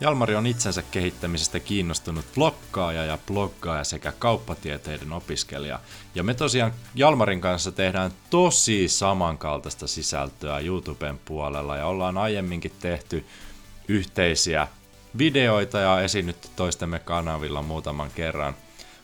Jalmari on itsensä kehittämisestä kiinnostunut blokkaaja ja bloggaaja sekä kauppatieteiden opiskelija. Ja me tosiaan Jalmarin kanssa tehdään tosi samankaltaista sisältöä YouTuben puolella ja ollaan aiemminkin tehty yhteisiä videoita ja esiinnytty toistemme kanavilla muutaman kerran.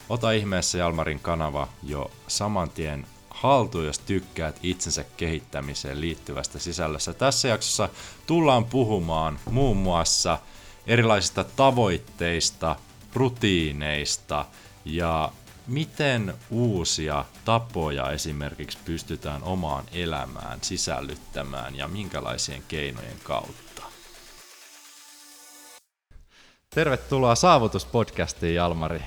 Ota ihmeessä Jalmarin kanava jo saman tien haltuun, jos tykkäät itsensä kehittämiseen liittyvästä sisällössä. Tässä jaksossa tullaan puhumaan muun muassa – erilaisista tavoitteista, rutiineista ja miten uusia tapoja esimerkiksi pystytään omaan elämään sisällyttämään ja minkälaisien keinojen kautta. Tervetuloa Saavutuspodcastiin, Jalmari.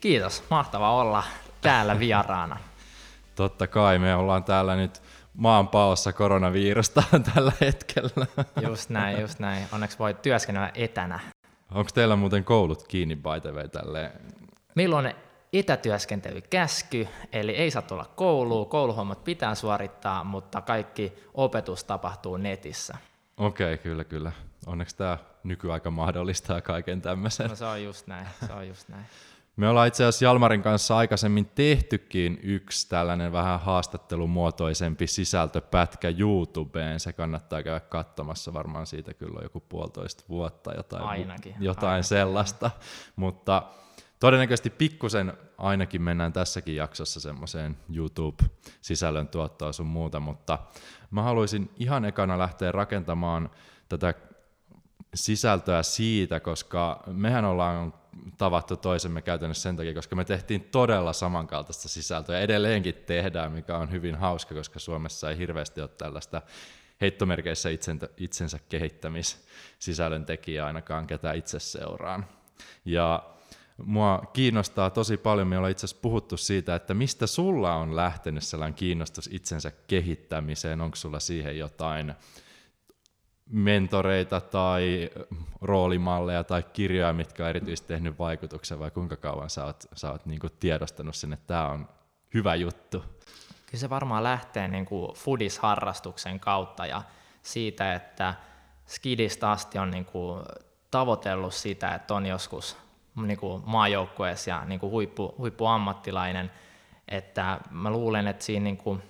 Kiitos, mahtava olla täällä vieraana. Totta kai, me ollaan täällä nyt maan paossa koronavirusta tällä hetkellä. Just näin, just näin. Onneksi voi työskennellä etänä. Onko teillä muuten koulut kiinni by the way, tälleen? Meillä on etätyöskentelykäsky, eli ei saa tulla kouluun, kouluhommat pitää suorittaa, mutta kaikki opetus tapahtuu netissä. Okei, okay, kyllä, kyllä. Onneksi tämä nykyaika mahdollistaa kaiken tämmöisen. No se on just näin, se on just näin. Me ollaan itse asiassa Jalmarin kanssa aikaisemmin tehtykin yksi tällainen vähän haastattelumuotoisempi sisältöpätkä YouTubeen. Se kannattaa käydä katsomassa, varmaan siitä kyllä on joku puolitoista vuotta jotain, ainakin, jotain ainakin. sellaista. Mutta todennäköisesti pikkusen ainakin mennään tässäkin jaksossa semmoiseen YouTube-sisällön tuottoon sun muuta, mutta mä haluaisin ihan ekana lähteä rakentamaan tätä sisältöä siitä, koska mehän ollaan tavattu toisemme käytännössä sen takia, koska me tehtiin todella samankaltaista sisältöä. Edelleenkin tehdään, mikä on hyvin hauska, koska Suomessa ei hirveästi ole tällaista heittomerkeissä itsensä, itsensä kehittämissisällön tekijä ainakaan, ketä itse seuraan. Ja mua kiinnostaa tosi paljon, me ollaan itse asiassa puhuttu siitä, että mistä sulla on lähtenyt sellainen kiinnostus itsensä kehittämiseen, onko sulla siihen jotain mentoreita tai roolimalleja tai kirjoja, mitkä on erityisesti tehnyt vaikutuksen, vai kuinka kauan sä oot, sä oot niin tiedostanut sen, että tämä on hyvä juttu? Kyllä se varmaan lähtee niin foodis-harrastuksen kautta ja siitä, että skidista asti on niin kuin tavoitellut sitä, että on joskus niin kuin maajoukkueessa ja niin kuin huippu, huippuammattilainen, että mä luulen, että siinä niin kuin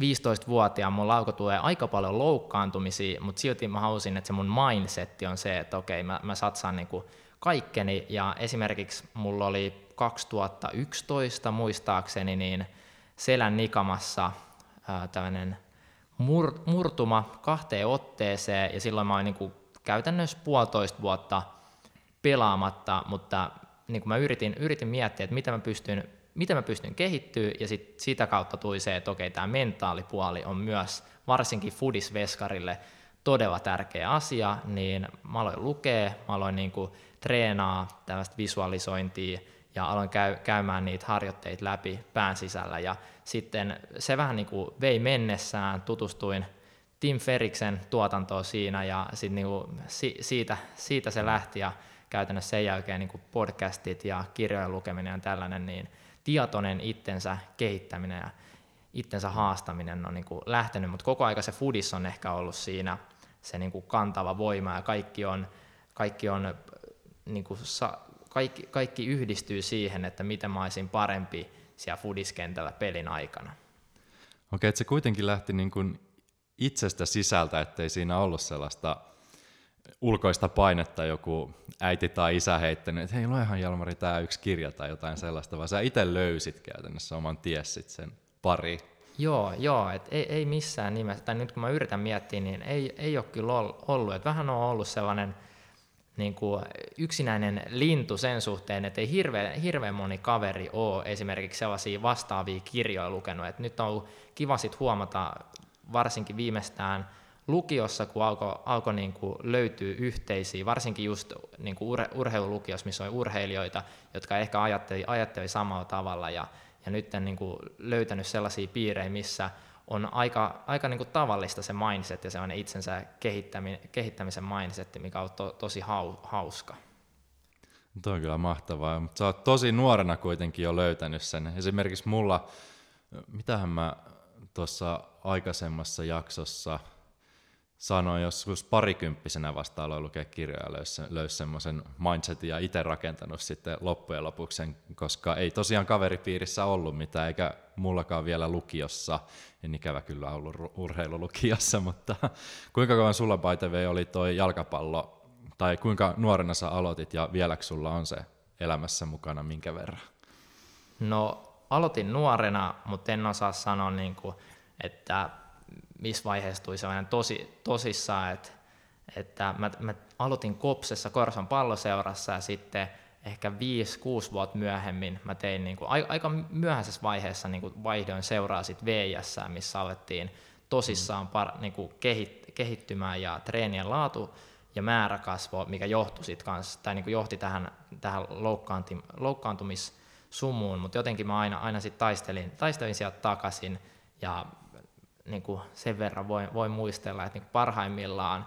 15-vuotiaan mulla alkoi tulee aika paljon loukkaantumisia, mutta silti mä halusin, että se mun mindsetti on se, että okei, mä, mä satsaan niin kuin kaikkeni, ja esimerkiksi mulla oli 2011 muistaakseni, niin selän nikamassa ää, tällainen mur, murtuma kahteen otteeseen, ja silloin mä olin niin kuin käytännössä puolitoista vuotta pelaamatta, mutta niin kuin mä yritin, yritin miettiä, että mitä mä pystyn miten mä pystyn kehittyä, ja sit sitä kautta tuli se, että okei, tämä mentaalipuoli on myös varsinkin Fudis-veskarille todella tärkeä asia, niin mä aloin lukea, mä aloin niin kuin treenaa tällaista visualisointia, ja aloin käy, käymään niitä harjoitteita läpi pään sisällä, ja sitten se vähän niin kuin vei mennessään, tutustuin Tim Feriksen tuotantoon siinä, ja sit niin kuin si, siitä, siitä se lähti, ja käytännössä sen jälkeen niin kuin podcastit ja kirjojen lukeminen ja tällainen, niin tietoinen itsensä kehittäminen ja itsensä haastaminen on niin kuin lähtenyt, mutta koko aika se foodis on ehkä ollut siinä se niin kuin kantava voima ja kaikki on, kaikki, on, niin kuin sa, kaikki, kaikki yhdistyy siihen, että miten mä olisin parempi siellä foodiskentällä pelin aikana. Okei, että se kuitenkin lähti niin kuin itsestä sisältä, ettei siinä ollut sellaista ulkoista painetta joku äiti tai isä heittänyt, että hei, luehan Jalmari tämä yksi kirja tai jotain sellaista, vaan sä itse löysit käytännössä oman tiessit sen pari. Joo, joo, et ei, ei missään nimessä, tai nyt kun mä yritän miettiä, niin ei, ei ole kyllä ollut, että vähän on ollut sellainen niin kuin yksinäinen lintu sen suhteen, että ei hirveän, hirveän moni kaveri ole esimerkiksi sellaisia vastaavia kirjoja lukenut, että nyt on ollut kiva sit huomata varsinkin viimeistään lukiossa, kun alkoi alko niin löytyä yhteisiä, varsinkin just niin kuin urhe, urheilulukiossa, missä on urheilijoita, jotka ehkä ajatteli, ajatteli samalla tavalla, ja, ja nyt niin kuin löytänyt sellaisia piirejä, missä on aika, aika niin kuin tavallista se mindset ja sellainen itsensä kehittämisen mindset, mikä on to, tosi hauska. Tuo on kyllä mahtavaa, mutta sä oot tosi nuorena kuitenkin jo löytänyt sen. Esimerkiksi mulla, mitähän mä tuossa aikaisemmassa jaksossa sanoin joskus parikymppisenä vasta aloin lukea kirjoja, löysi, löysi semmoisen mindsetin ja itse rakentanut sitten loppujen lopuksi sen, koska ei tosiaan kaveripiirissä ollut mitään, eikä mullakaan vielä lukiossa, en ikävä kyllä ollut urheilulukiossa, mutta kuinka kauan sulla by oli toi jalkapallo, tai kuinka nuorena sä aloitit ja vieläkö sulla on se elämässä mukana minkä verran? No aloitin nuorena, mutta en osaa sanoa, niin kuin, että missä vaiheessa tuli sellainen tosi, tosissaan, että, että mä, mä aloitin Kopsessa Korson palloseurassa ja sitten ehkä 5-6 vuotta myöhemmin mä tein niin kuin, aika myöhäisessä vaiheessa niin kuin vaihdoin seuraa sit VIS, missä alettiin tosissaan par, niin kuin kehit, kehittymään ja treenien laatu ja määrä kasvoi, mikä johtui sit kans, tai niin kuin johti tähän, tähän loukkaantumissumuun, mutta jotenkin mä aina, aina sit taistelin, taistelin sieltä takaisin ja niin kuin sen verran voin, voin muistella, että niin parhaimmillaan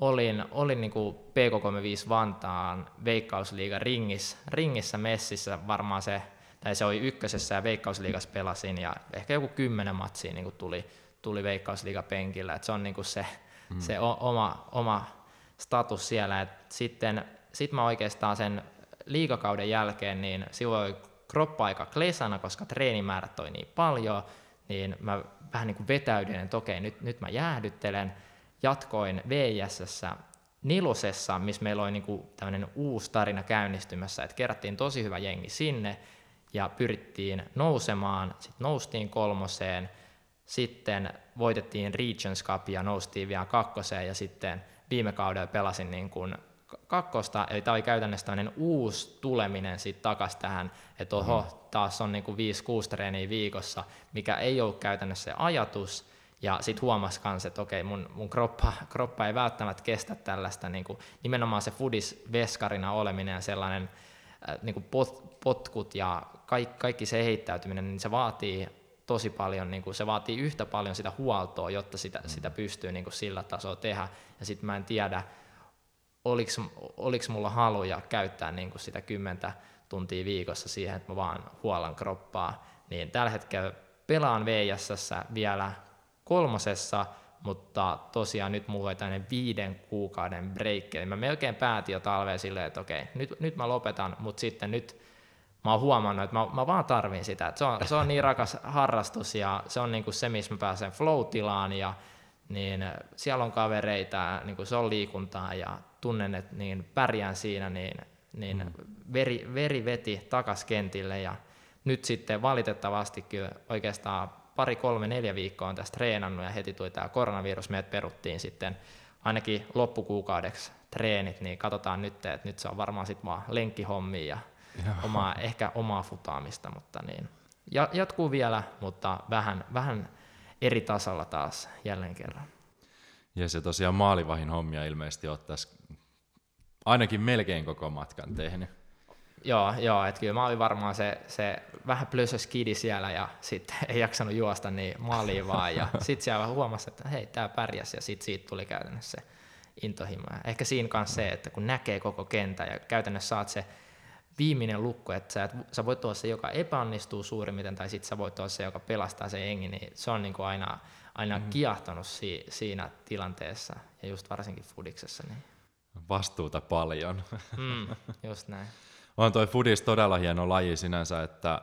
olin, olin niin kuin PK35 Vantaan Veikkausliiga ringissä, ringissä messissä varmaan se, tai se oli ykkösessä ja Veikkausliigassa pelasin ja ehkä joku kymmenen matsia niin kuin tuli, tuli Veikkausliiga penkillä, että se on niin kuin se, mm. se oma, oma status siellä, että sitten sit mä oikeastaan sen liikakauden jälkeen, niin silloin oli kroppa aika klesana, koska treenimäärät toi niin paljon, niin mä vähän niin kuin vetäydyin, että okei, nyt, nyt mä jäähdyttelen, jatkoin VISS nilosessa, missä meillä oli niin kuin tämmöinen uusi tarina käynnistymässä, että kerättiin tosi hyvä jengi sinne ja pyrittiin nousemaan, sitten noustiin kolmoseen, sitten voitettiin Regions Cup ja noustiin vielä kakkoseen ja sitten viime kaudella pelasin niin kuin kakkosta, eli tämä oli käytännössä tämmöinen uusi tuleminen sitten takaisin tähän, että oho, mm. taas on niin kuin 5-6 treeniä viikossa, mikä ei ollut käytännössä se ajatus, ja sitten huomasi myös, että okei, mun, mun kroppa, kroppa ei välttämättä kestä tällaista, niin kuin, nimenomaan se fudis-veskarina oleminen ja sellainen äh, niin kuin pot, potkut ja kaikki, kaikki se heittäytyminen, niin se vaatii tosi paljon, niin kuin, se vaatii yhtä paljon sitä huoltoa, jotta sitä, mm. sitä pystyy niin kuin, sillä tasolla tehdä. Ja sitten mä en tiedä, oliko mulla haluja käyttää niin kuin sitä kymmentä tuntia viikossa siihen, että mä vaan huolan kroppaa, niin tällä hetkellä pelaan VSS vielä kolmosessa, mutta tosiaan nyt mulla oli tämmöinen viiden kuukauden break, eli mä melkein päätin jo talveen silleen, että okei, nyt, nyt mä lopetan, mutta sitten nyt mä oon huomannut, että mä, mä vaan tarvin sitä, että se on, se on niin rakas harrastus ja se on niin kuin se, missä mä pääsen flow-tilaan ja niin siellä on kavereita, niin kuin se on liikuntaa ja tunnen, että niin pärjään siinä, niin, niin mm. veri, veri veti takas kentille ja nyt sitten valitettavasti kyllä oikeastaan pari, kolme, neljä viikkoa on tästä treenannut ja heti tuli tämä koronavirus, meidät peruttiin sitten ainakin loppukuukaudeksi treenit, niin katsotaan nyt, että nyt se on varmaan sitten vaan lenkkihommi ja omaa, ehkä omaa futaamista, mutta niin. Ja, jatkuu vielä, mutta vähän, vähän eri tasolla taas jälleen kerran. Ja se tosiaan maalivahin hommia ilmeisesti ottaisi ainakin melkein koko matkan tehnyt. Joo, joo että kyllä mä olin varmaan se, se vähän plösö skidi siellä ja sitten ei jaksanut juosta niin maaliin vaan. Ja sitten siellä huomasi, että hei, tämä pärjäsi ja sitten siitä tuli käytännössä se intohimo. Ja ehkä siinä kanssa se, että kun näkee koko kentän ja käytännössä saat se viimeinen lukko, että sä, et, sä voit olla se, joka epäonnistuu suurimmin, tai sitten sä voit olla se, joka pelastaa se jengi, niin se on niin kuin aina, aina mm-hmm. kiahtanut si, siinä tilanteessa, ja just varsinkin fudiksessa. Niin. Vastuuta paljon. Mm, just näin. On toi fudis todella hieno laji sinänsä, että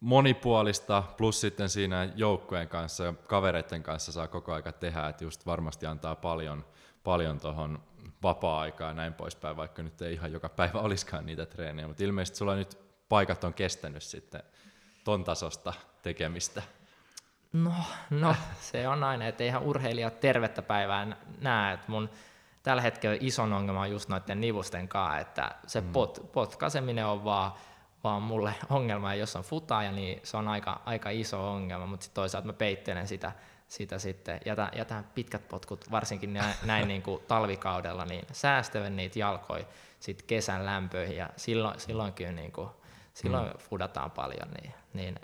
monipuolista, plus sitten siinä joukkojen kanssa ja kavereiden kanssa saa koko aika tehdä, että just varmasti antaa paljon, paljon tuohon vapaa-aikaa ja näin poispäin, vaikka nyt ei ihan joka päivä olisikaan niitä treenejä, mutta ilmeisesti sulla nyt paikat on kestänyt sitten ton tasosta tekemistä. No, no se on aina, että eihän urheilijat tervettä päivää näe, että mun tällä hetkellä ison ongelma on just noiden nivusten kanssa, että se mm. pot, potkaseminen on vaan, vaan mulle ongelma, ja jos on futaaja, niin se on aika, aika iso ongelma, mutta sitten toisaalta mä peittelen sitä sitä sitten, jätä, jätä pitkät potkut, varsinkin näin, näin niin kuin talvikaudella, niin säästävän niitä jalkoja sitten kesän lämpöihin, ja silloin, silloin kyllä niin kuin, silloin mm. fudataan paljon, niin, niin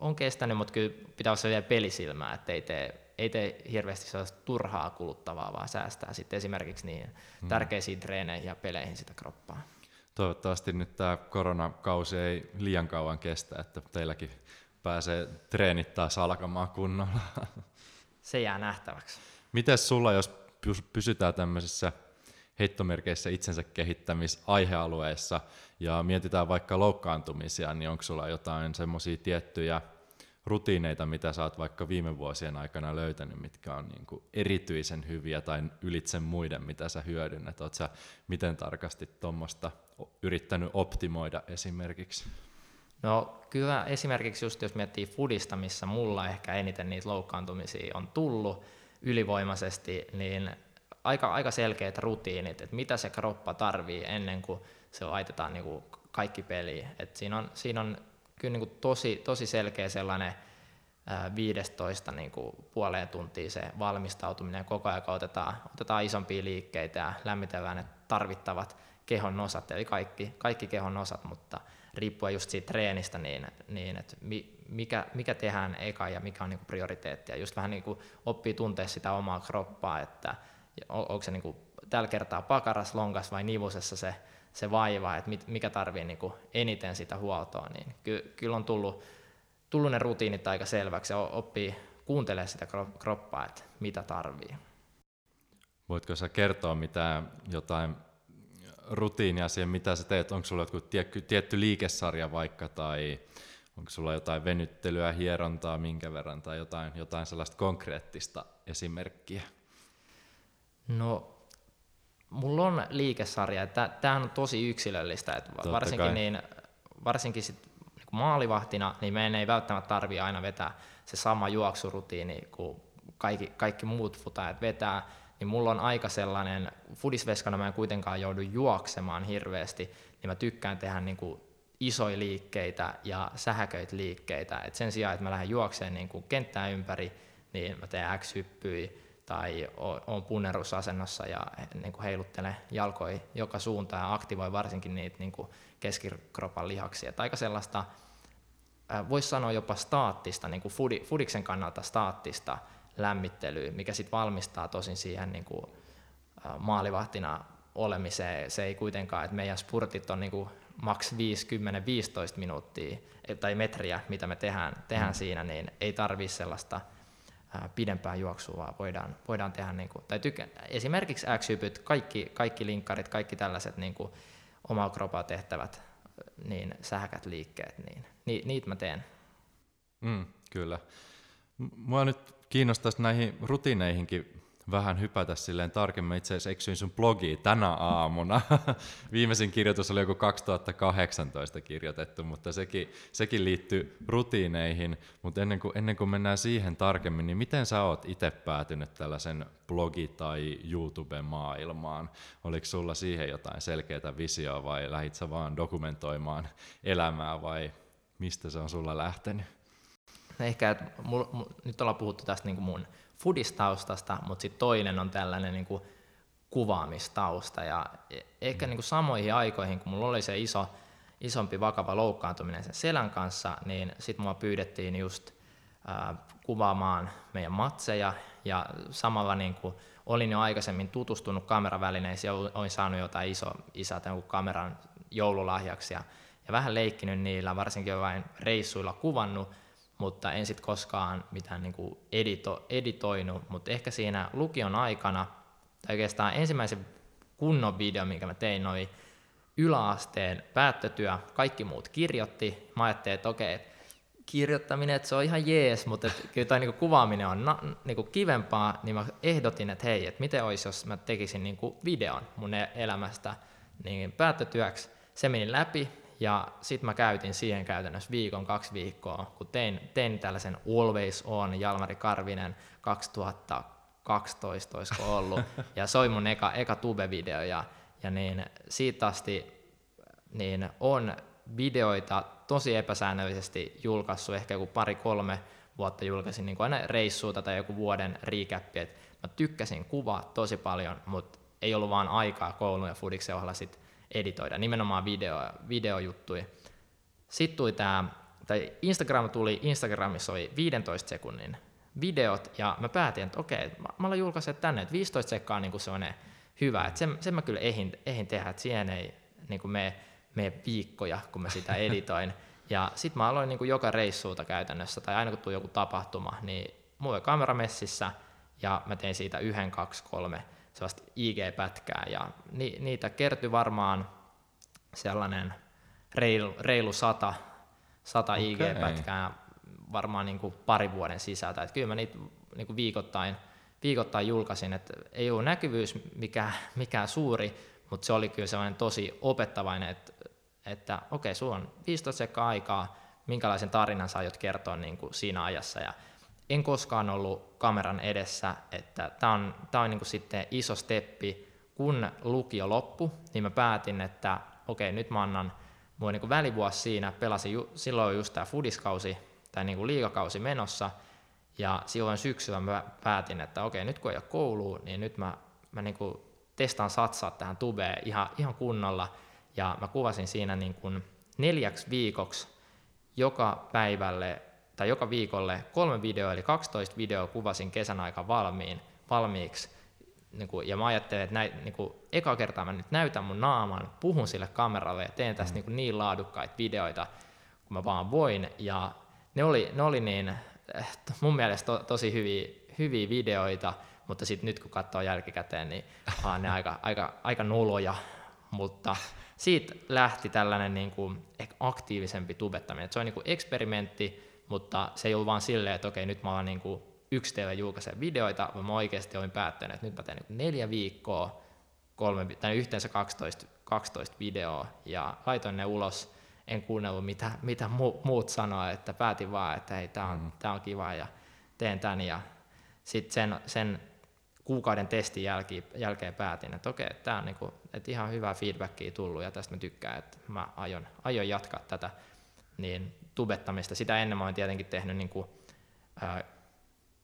on kestänyt, mutta kyllä pitää olla vielä pelisilmää, että ei tee, ei tee hirveästi sellaista turhaa kuluttavaa, vaan säästää sitten esimerkiksi niin mm. tärkeisiin treeneihin ja peleihin sitä kroppaa. Toivottavasti nyt tämä koronakausi ei liian kauan kestä, että teilläkin pääsee treenit taas alkamaan kunnolla. Se jää nähtäväksi. Miten sulla, jos pysytään tämmöisessä heittomerkeissä itsensä kehittämisaihealueessa ja mietitään vaikka loukkaantumisia, niin onko sulla jotain semmoisia tiettyjä rutiineita, mitä sä oot vaikka viime vuosien aikana löytänyt, mitkä on niin kuin erityisen hyviä tai ylitse muiden, mitä sä hyödynnät? Oot sä miten tarkasti tuommoista yrittänyt optimoida esimerkiksi? No kyllä esimerkiksi just jos miettii fudista, missä mulla ehkä eniten niitä loukkaantumisia on tullut ylivoimaisesti, niin aika, aika selkeät rutiinit, että mitä se kroppa tarvii ennen kuin se laitetaan niin kuin kaikki peliin. Et siinä, on, siinä on kyllä niin kuin tosi, tosi selkeä sellainen 15 niin kuin puoleen tuntia se valmistautuminen koko ajan otetaan, otetaan isompia liikkeitä ja lämmitellään ne tarvittavat kehon osat, eli kaikki, kaikki kehon osat, mutta riippuen just siitä treenistä, niin, niin että mikä, mikä tehdään eka ja mikä on niin prioriteetti. Ja just vähän niin kuin oppii tuntea sitä omaa kroppaa, että onko se niin kuin tällä kertaa pakaras, lonkas vai nivusessa se, se vaiva, että mikä tarvii niin kuin eniten sitä huoltoa. Niin ky, kyllä on tullut, tullut ne rutiinit aika selväksi ja oppii kuuntelemaan sitä kroppaa, että mitä tarvii. Voitko sä kertoa mitä jotain rutiinia siihen, mitä sä teet? Onko sulla joku tietty liikesarja vaikka, tai onko sulla jotain venyttelyä, hierontaa, minkä verran, tai jotain, jotain sellaista konkreettista esimerkkiä? No, mulla on liikesarja. Tämä on tosi yksilöllistä, että varsinkin, niin, varsinkin sit, niin maalivahtina, niin meidän ei välttämättä tarvi aina vetää se sama juoksurutiini kuin kaikki, kaikki muut futajat vetää niin mulla on aika sellainen, fudisveskana mä en kuitenkaan joudu juoksemaan hirveästi, niin mä tykkään tehdä niin kuin isoja liikkeitä ja sähköitä liikkeitä. Et sen sijaan, että mä lähden juokseen niin kuin kenttää ympäri, niin mä teen X-hyppyjä tai on punnerusasennossa ja niin kuin heiluttelen jalkoja joka suuntaan ja aktivoi varsinkin niitä niin kuin keskikropan lihaksia. Et aika sellaista, voisi sanoa jopa staattista, niin kuin fudiksen kannalta staattista lämmittelyä, mikä sitten valmistaa tosin siihen niin kuin, maalivahtina olemiseen. Se ei kuitenkaan, että meidän spurtit on niin kuin maks 50 15 minuuttia tai metriä, mitä me tehdään, tehdään mm. siinä, niin ei tarvii sellaista ää, pidempää juoksua, voidaan, voidaan tehdä, niin kuin, tai tykkään, esimerkiksi x kaikki, kaikki linkkarit, kaikki tällaiset niin kuin, omaa kropaa tehtävät niin sähkät liikkeet, niin ni, niitä mä teen. Mm, kyllä. Mua nyt kiinnostaisi näihin rutiineihinkin vähän hypätä silleen tarkemmin. Itse asiassa eksyin sun blogiin tänä aamuna. Viimeisin kirjoitus oli joku 2018 kirjoitettu, mutta sekin, sekin liittyy rutiineihin. Mutta ennen kuin, ennen kuin mennään siihen tarkemmin, niin miten sä oot itse päätynyt tällaisen blogi- tai YouTube-maailmaan? Oliko sulla siihen jotain selkeää visioa vai lähit sä vaan dokumentoimaan elämää vai mistä se on sulla lähtenyt? ehkä, että mul, mul, nyt ollaan puhuttu tästä niin kuin mun fudistaustasta, mutta sitten toinen on tällainen niin kuin kuvaamistausta. Ja e, ehkä niin kuin samoihin aikoihin, kun mulla oli se iso, isompi vakava loukkaantuminen sen selän kanssa, niin sitten mua pyydettiin just äh, kuvaamaan meidän matseja ja samalla niin kuin olin jo aikaisemmin tutustunut kameravälineisiin ja olin saanut jotain iso isältä kameran joululahjaksi ja, ja vähän leikkinyt niillä, varsinkin vain reissuilla kuvannut, mutta en sitten koskaan mitään niin kuin edito, editoinut, mutta ehkä siinä lukion aikana, tai oikeastaan ensimmäisen kunnon video, minkä mä tein, oli yläasteen päättötyö, kaikki muut kirjoitti. Mä ajattelin, että okei, kirjoittaminen, että se on ihan jees, mutta kyllä toi niinku kuvaaminen on na, niinku kivempaa, niin mä ehdotin, että hei, että miten olisi, jos mä tekisin niinku videon mun e-, elämästä niin päättötyöksi. Se meni läpi, ja sitten mä käytin siihen käytännössä viikon, kaksi viikkoa, kun tein, tein tällaisen Always On Jalmari Karvinen 2012 olisiko ollut, ja se oli mun eka, eka tube-video, ja, ja niin siitä asti niin on videoita tosi epäsäännöllisesti julkaissut, ehkä joku pari-kolme vuotta julkaisin niin aina reissuuta tai joku vuoden recap, että mä tykkäsin kuvaa tosi paljon, mutta ei ollut vaan aikaa koulun ja Fudiksen ohella sit editoida, nimenomaan video, videojuttuja. Sitten tuli tämä, tai Instagram tuli, Instagramissa oli 15 sekunnin videot, ja mä päätin, että okei, mä, mä olen julkaisseet tänne, että 15 sekkaa on niin sellainen hyvä, että sen, sen mä kyllä ehin, ehin tehdä, että siihen ei niin mene, mene viikkoja, kun mä sitä editoin. Ja sitten mä aloin niin kuin joka reissuuta käytännössä, tai aina kun tuli joku tapahtuma, niin mulla oli kamera messissä, ja mä tein siitä yhden, kaksi, kolme sellaista IG-pätkää, ja ni, niitä kertyi varmaan sellainen reilu, reilu sata, sata okay. IG-pätkää varmaan niin kuin pari vuoden sisältä. Että kyllä mä niitä niin kuin viikoittain, viikoittain julkaisin, että ei ole näkyvyys mikään, mikään suuri, mutta se oli kyllä sellainen tosi opettavainen, että, että okei, okay, sulla on 15 sekkaa aikaa, minkälaisen tarinan sä aiot kertoa niin kuin siinä ajassa. Ja en koskaan ollut kameran edessä, että tämä on, tää on niin kuin sitten iso steppi. Kun lukio loppu, niin mä päätin, että okei, nyt mä annan mulla niin välivuosi siinä, pelasin ju, silloin just tämä fudiskausi tai niin kuin liikakausi menossa, ja silloin syksyllä mä päätin, että okei, nyt kun ei ole koulua, niin nyt mä, mä niin kuin testaan satsaa tähän tubeen ihan, ihan kunnolla, ja mä kuvasin siinä niin kuin neljäksi viikoksi joka päivälle tai joka viikolle kolme videoa, eli 12 videoa kuvasin kesän aika valmiin, valmiiksi, niin kuin, ja mä ajattelin, että näin, niin kuin, eka kertaa mä nyt näytän mun naaman, puhun sille kameralle ja teen tästä mm. niin, kuin, niin laadukkaita videoita, kun mä vaan voin, ja ne oli, ne oli niin, eh, mun mielestä to, tosi hyviä, hyviä videoita, mutta sitten nyt kun katsoo jälkikäteen, niin on ne aika, aika, aika noloja, mutta siitä lähti tällainen niin kuin aktiivisempi tubettaminen. se on niin kuin eksperimentti, mutta se ei ollut vaan silleen, että okei, nyt mä oon niin kuin yksi TV julkaisee videoita, vaan mä oikeasti olin päättänyt, että nyt mä teen niin neljä viikkoa, kolme, tai yhteensä 12, 12 videoa, ja laitoin ne ulos, en kuunnellut mitä, mitä muut sanoa, että päätin vaan, että hei, tämä on, mm. Tää on kiva, ja teen tämän, ja sitten sen, sen kuukauden testin jälkeen, jälkeen päätin, että okei, tämä on niinku, että ihan hyvää feedbackia tullut, ja tästä mä tykkään, että mä aion, aion jatkaa tätä, niin tubettamista. Sitä ennen mä olen tietenkin tehnyt niin kuin, ää,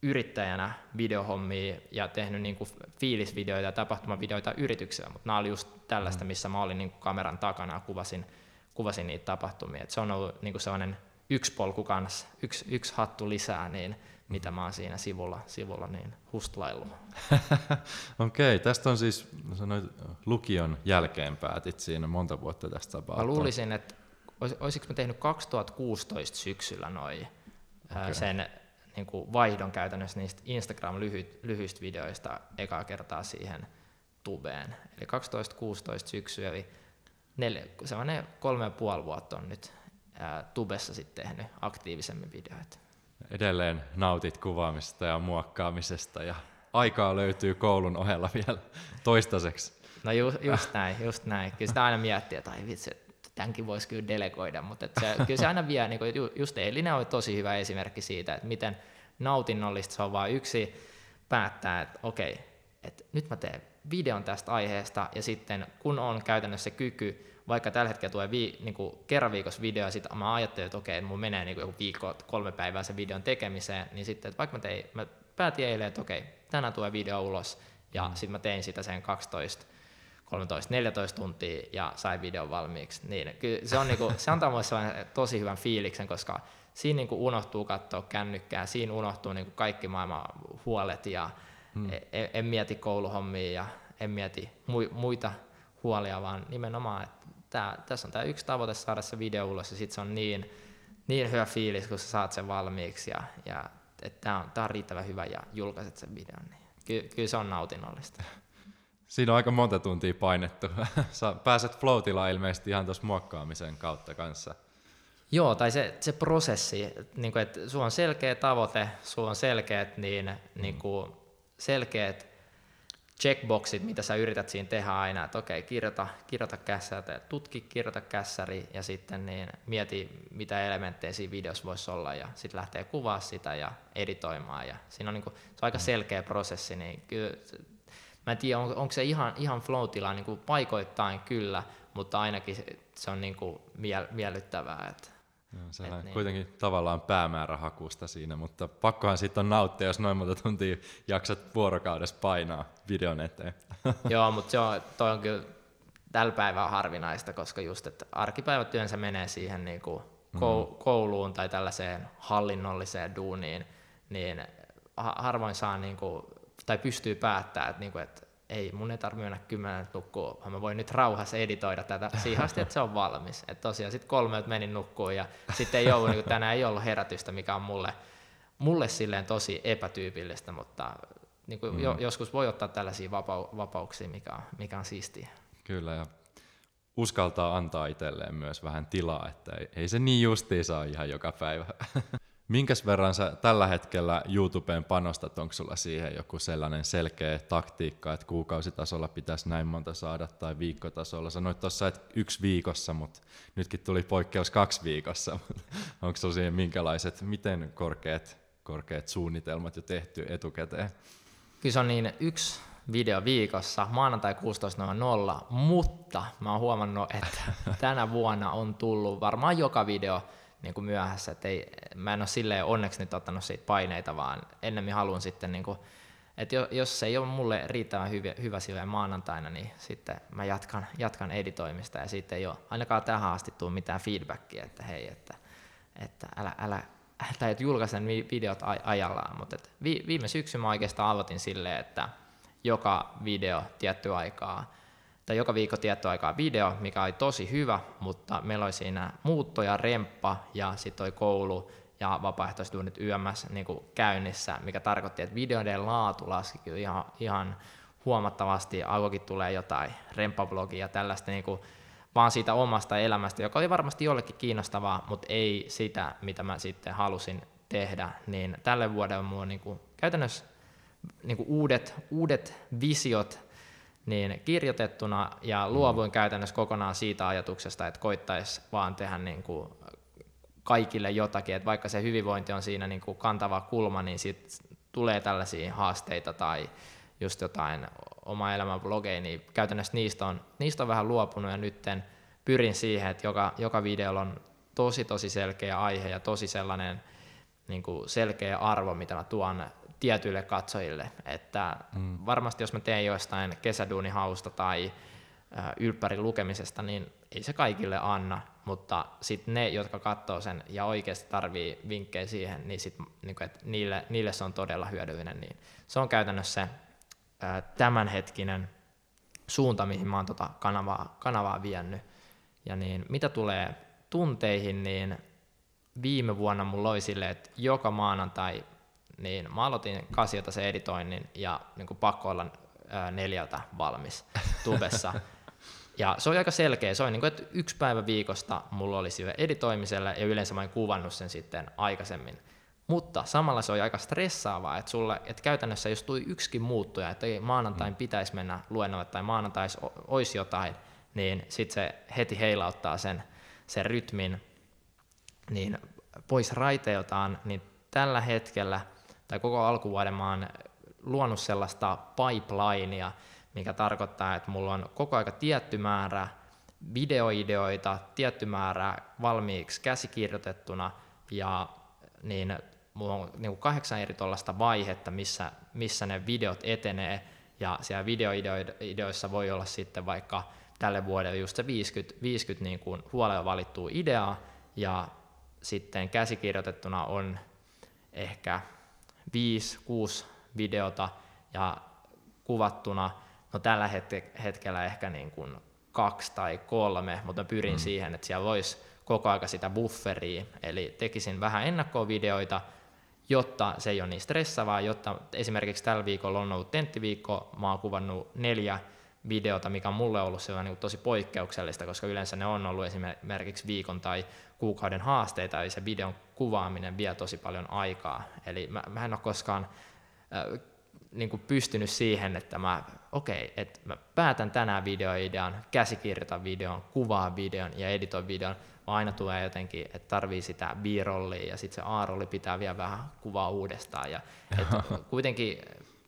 yrittäjänä videohommia ja tehnyt niin kuin fiilisvideoita ja tapahtumavideoita yrityksellä, mutta nämä oli just tällaista, mm. missä mä olin niin kuin kameran takana ja kuvasin, kuvasin niitä tapahtumia. Et se on ollut niin kuin sellainen yksi polku kanssa, yksi, yksi hattu lisää, niin mitä mä oon siinä sivulla, sivulla niin hustlaillut. Okei, okay, tästä on siis, sanoit, lukion jälkeen päätit siinä monta vuotta tästä tapahtua. Mä luulisin, että olis, olisiko mä tehnyt 2016 syksyllä noin okay. sen niin kuin vaihdon käytännössä niistä Instagram lyhyt, lyhyistä videoista ekaa kertaa siihen tubeen. Eli 2016 syksy, eli neljä, sellainen kolme ja puoli vuotta on nyt ää, tubessa sitten tehnyt aktiivisemmin videoita. Edelleen nautit kuvaamisesta ja muokkaamisesta ja aikaa löytyy koulun ohella vielä toistaiseksi. No ju, just näin, just näin. Kyllä sitä aina miettii, että ai vitsi, tämänkin voisi kyllä delegoida, mutta että se, kyllä se aina vie, niin kuin just eilinen oli tosi hyvä esimerkki siitä, että miten nautinnollista se on vaan yksi päättää, että okei, että nyt mä teen videon tästä aiheesta, ja sitten kun on käytännössä kyky, vaikka tällä hetkellä tulee vii, niin kuin kerran viikossa video, ja sitten mä ajattelin, että okei, että mun menee niin kuin joku viikko, kolme päivää sen videon tekemiseen, niin sitten, että vaikka mä, tein, mä päätin eilen, että okei, tänään tulee video ulos, ja mm. sitten mä tein sitä sen 12 13-14 tuntia ja sai videon valmiiksi. Niin, kyllä se, on niinku, se antaa mulle tosi hyvän fiiliksen, koska siinä niinku unohtuu katsoa kännykkää, siinä unohtuu niinku kaikki maailman huolet ja hmm. en, e, en mieti kouluhommia ja en mieti muita huolia, vaan nimenomaan, että tää, tässä on tämä yksi tavoite saada se video ulos ja sitten se on niin, niin hyvä fiilis, kun sä saat sen valmiiksi ja, ja että tämä on, tää on riittävän hyvä ja julkaiset sen videon. Niin ky, kyllä se on nautinnollista. Siinä on aika monta tuntia painettu. Sä pääset floatilla ilmeisesti ihan tuossa muokkaamisen kautta kanssa. Joo, tai se, se prosessi, niin kuin, että sulla on selkeä tavoite, sulla on selkeät, niin, mm. niin kuin, selkeät checkboxit, mitä sä yrität siinä tehdä aina, että okei, kirjoita, kirjoita kässäri, tutki, kirjoita kässäri ja sitten niin mieti, mitä elementtejä siinä videossa voisi olla ja sitten lähtee kuvaa sitä ja editoimaan ja siinä on, niin kuin, se on aika mm. selkeä prosessi, niin kyllä Mä en tiedä, on, onko se ihan, ihan flow niin kuin paikoittain kyllä, mutta ainakin se, se on niin kuin miel, miellyttävää. Että. Joo, se on niin. kuitenkin tavallaan päämäärähakusta siinä, mutta pakkohan sitten on nauttia, jos noin monta tuntia jaksat vuorokaudessa painaa videon eteen. Joo, mutta se on, toi on kyllä tällä päivää harvinaista, koska just, että arkipäivätyön se menee siihen niin kuin mm. kouluun tai tällaiseen hallinnolliseen duuniin, niin harvoin saa niin kuin, tai pystyy päättämään, että, niin kuin, että ei, mun ei tarvitse mennä kymmenen nukkua, vaan mä voin nyt rauhassa editoida tätä siihen asti, että se on valmis. Että tosiaan sitten kolme menin nukkuun ja sitten ei ollut, niin tänään ei ollut herätystä, mikä on mulle, mulle silleen tosi epätyypillistä, mutta niin kuin mm. jo, joskus voi ottaa tällaisia vapau- vapauksia, mikä on, mikä on siistiä. Kyllä, ja uskaltaa antaa itselleen myös vähän tilaa, että ei, ei se niin justiin saa ihan joka päivä. Minkäs verran sä tällä hetkellä YouTubeen panostat? Onko sulla siihen joku sellainen selkeä taktiikka, että kuukausitasolla pitäisi näin monta saada tai viikkotasolla? Sanoit tuossa, että yksi viikossa, mutta nytkin tuli poikkeus kaksi viikossa. Onko sulla siihen minkälaiset, miten korkeat, korkeat suunnitelmat jo tehty etukäteen? Kyllä se on niin yksi video viikossa, maanantai 16.00, mutta mä oon huomannut, että tänä vuonna on tullut varmaan joka video niin kuin myöhässä, että ei, mä en ole silleen onneksi nyt ottanut siitä paineita, vaan ennemmin haluan sitten, niin että jos se ei ole mulle riittävän hyvä, hyvä silleen maanantaina, niin sitten mä jatkan, jatkan editoimista ja sitten ei ole ainakaan tähän asti tullut mitään feedbackia, että hei, että, että älä, älä, tai että julkaisen videot ajallaan, mutta viime syksyn mä oikeastaan aloitin silleen, että joka video tietty aikaa tai joka viikko tietty aikaa video, mikä oli tosi hyvä, mutta meillä oli siinä muutto ja remppa ja sitten toi koulu ja vapaaehtoistyönnit YMS niin kuin käynnissä, mikä tarkoitti, että videoiden laatu laski kyllä ihan, ihan huomattavasti, alkoikin tulee jotain rempablogia ja tällaista niin kuin, vaan siitä omasta elämästä, joka oli varmasti jollekin kiinnostavaa, mutta ei sitä, mitä mä sitten halusin tehdä, niin tälle vuodelle mulla on niin kuin, käytännössä niin kuin uudet, uudet visiot niin kirjoitettuna ja luovuin mm. käytännössä kokonaan siitä ajatuksesta, että koittaisi vaan tehdä niin kuin kaikille jotakin, että vaikka se hyvinvointi on siinä niin kuin kantava kulma, niin sitten tulee tällaisia haasteita tai just jotain oma elämän blogeja, niin käytännössä niistä on, niistä on vähän luopunut ja nytten pyrin siihen, että joka, joka videolla on tosi tosi selkeä aihe ja tosi sellainen niin kuin selkeä arvo, mitä mä tuon tietyille katsojille. Että mm. Varmasti jos mä teen jostain kesäduunihausta tai ylppärin lukemisesta, niin ei se kaikille anna, mutta sitten ne, jotka katsoo sen ja oikeasti tarvii vinkkejä siihen, niin, sit, niin kuin, että niille, niille se on todella hyödyllinen. Niin se on käytännössä se ää, tämänhetkinen suunta, mihin mä oon tota kanavaa, kanavaa vienyt. Ja niin, mitä tulee tunteihin, niin viime vuonna mulla oli silleen, että joka maanantai niin mä aloitin kasiota se editoinnin ja niin kuin pakko olla ää, neljältä valmis tubessa. ja se oli aika selkeä, se oli niin kuin, että yksi päivä viikosta mulla oli sille editoimiselle ja yleensä mä olin kuvannut sen sitten aikaisemmin. Mutta samalla se oli aika stressaavaa, että, sulle, että käytännössä jos tuli yksikin muuttuja, että ei maanantain mm. pitäisi mennä luennolle tai maanantais olisi jotain, niin sitten se heti heilauttaa sen, sen rytmin niin pois raiteiltaan, niin tällä hetkellä – tai koko alkuvuoden mä oon luonut sellaista pipelinea, mikä tarkoittaa, että mulla on koko aika tietty määrä videoideoita, tietty määrä valmiiksi käsikirjoitettuna ja niin mulla on niin kuin kahdeksan eri tuollaista vaihetta, missä, missä ne videot etenee. Ja siellä videoideoissa voi olla sitten vaikka tälle vuodelle just se 50, 50 niin kuin huolella valittua ideaa. Ja sitten käsikirjoitettuna on ehkä 5-6 videota ja kuvattuna, no tällä hetkellä ehkä niin kuin kaksi tai kolme, mutta mä pyrin mm. siihen, että siellä voisi koko aika sitä bufferia, eli tekisin vähän ennakkovideoita, jotta se ei ole niin stressavaa, jotta esimerkiksi tällä viikolla on ollut tenttiviikko, mä oon kuvannut neljä videota, mikä on mulle ollut niin tosi poikkeuksellista, koska yleensä ne on ollut esimerkiksi viikon tai kuukauden haasteita, eli se videon kuvaaminen vie tosi paljon aikaa. Eli mä, mä en ole koskaan äh, niin kuin pystynyt siihen, että mä, okei, okay, että mä päätän tänään videoidean, käsikirjoitan videon, kuvaan videon ja editoin videon, vaan aina tulee jotenkin, että tarvii sitä B-rollia ja sitten se A-rolli pitää vielä vähän kuvaa uudestaan. Ja, et kuitenkin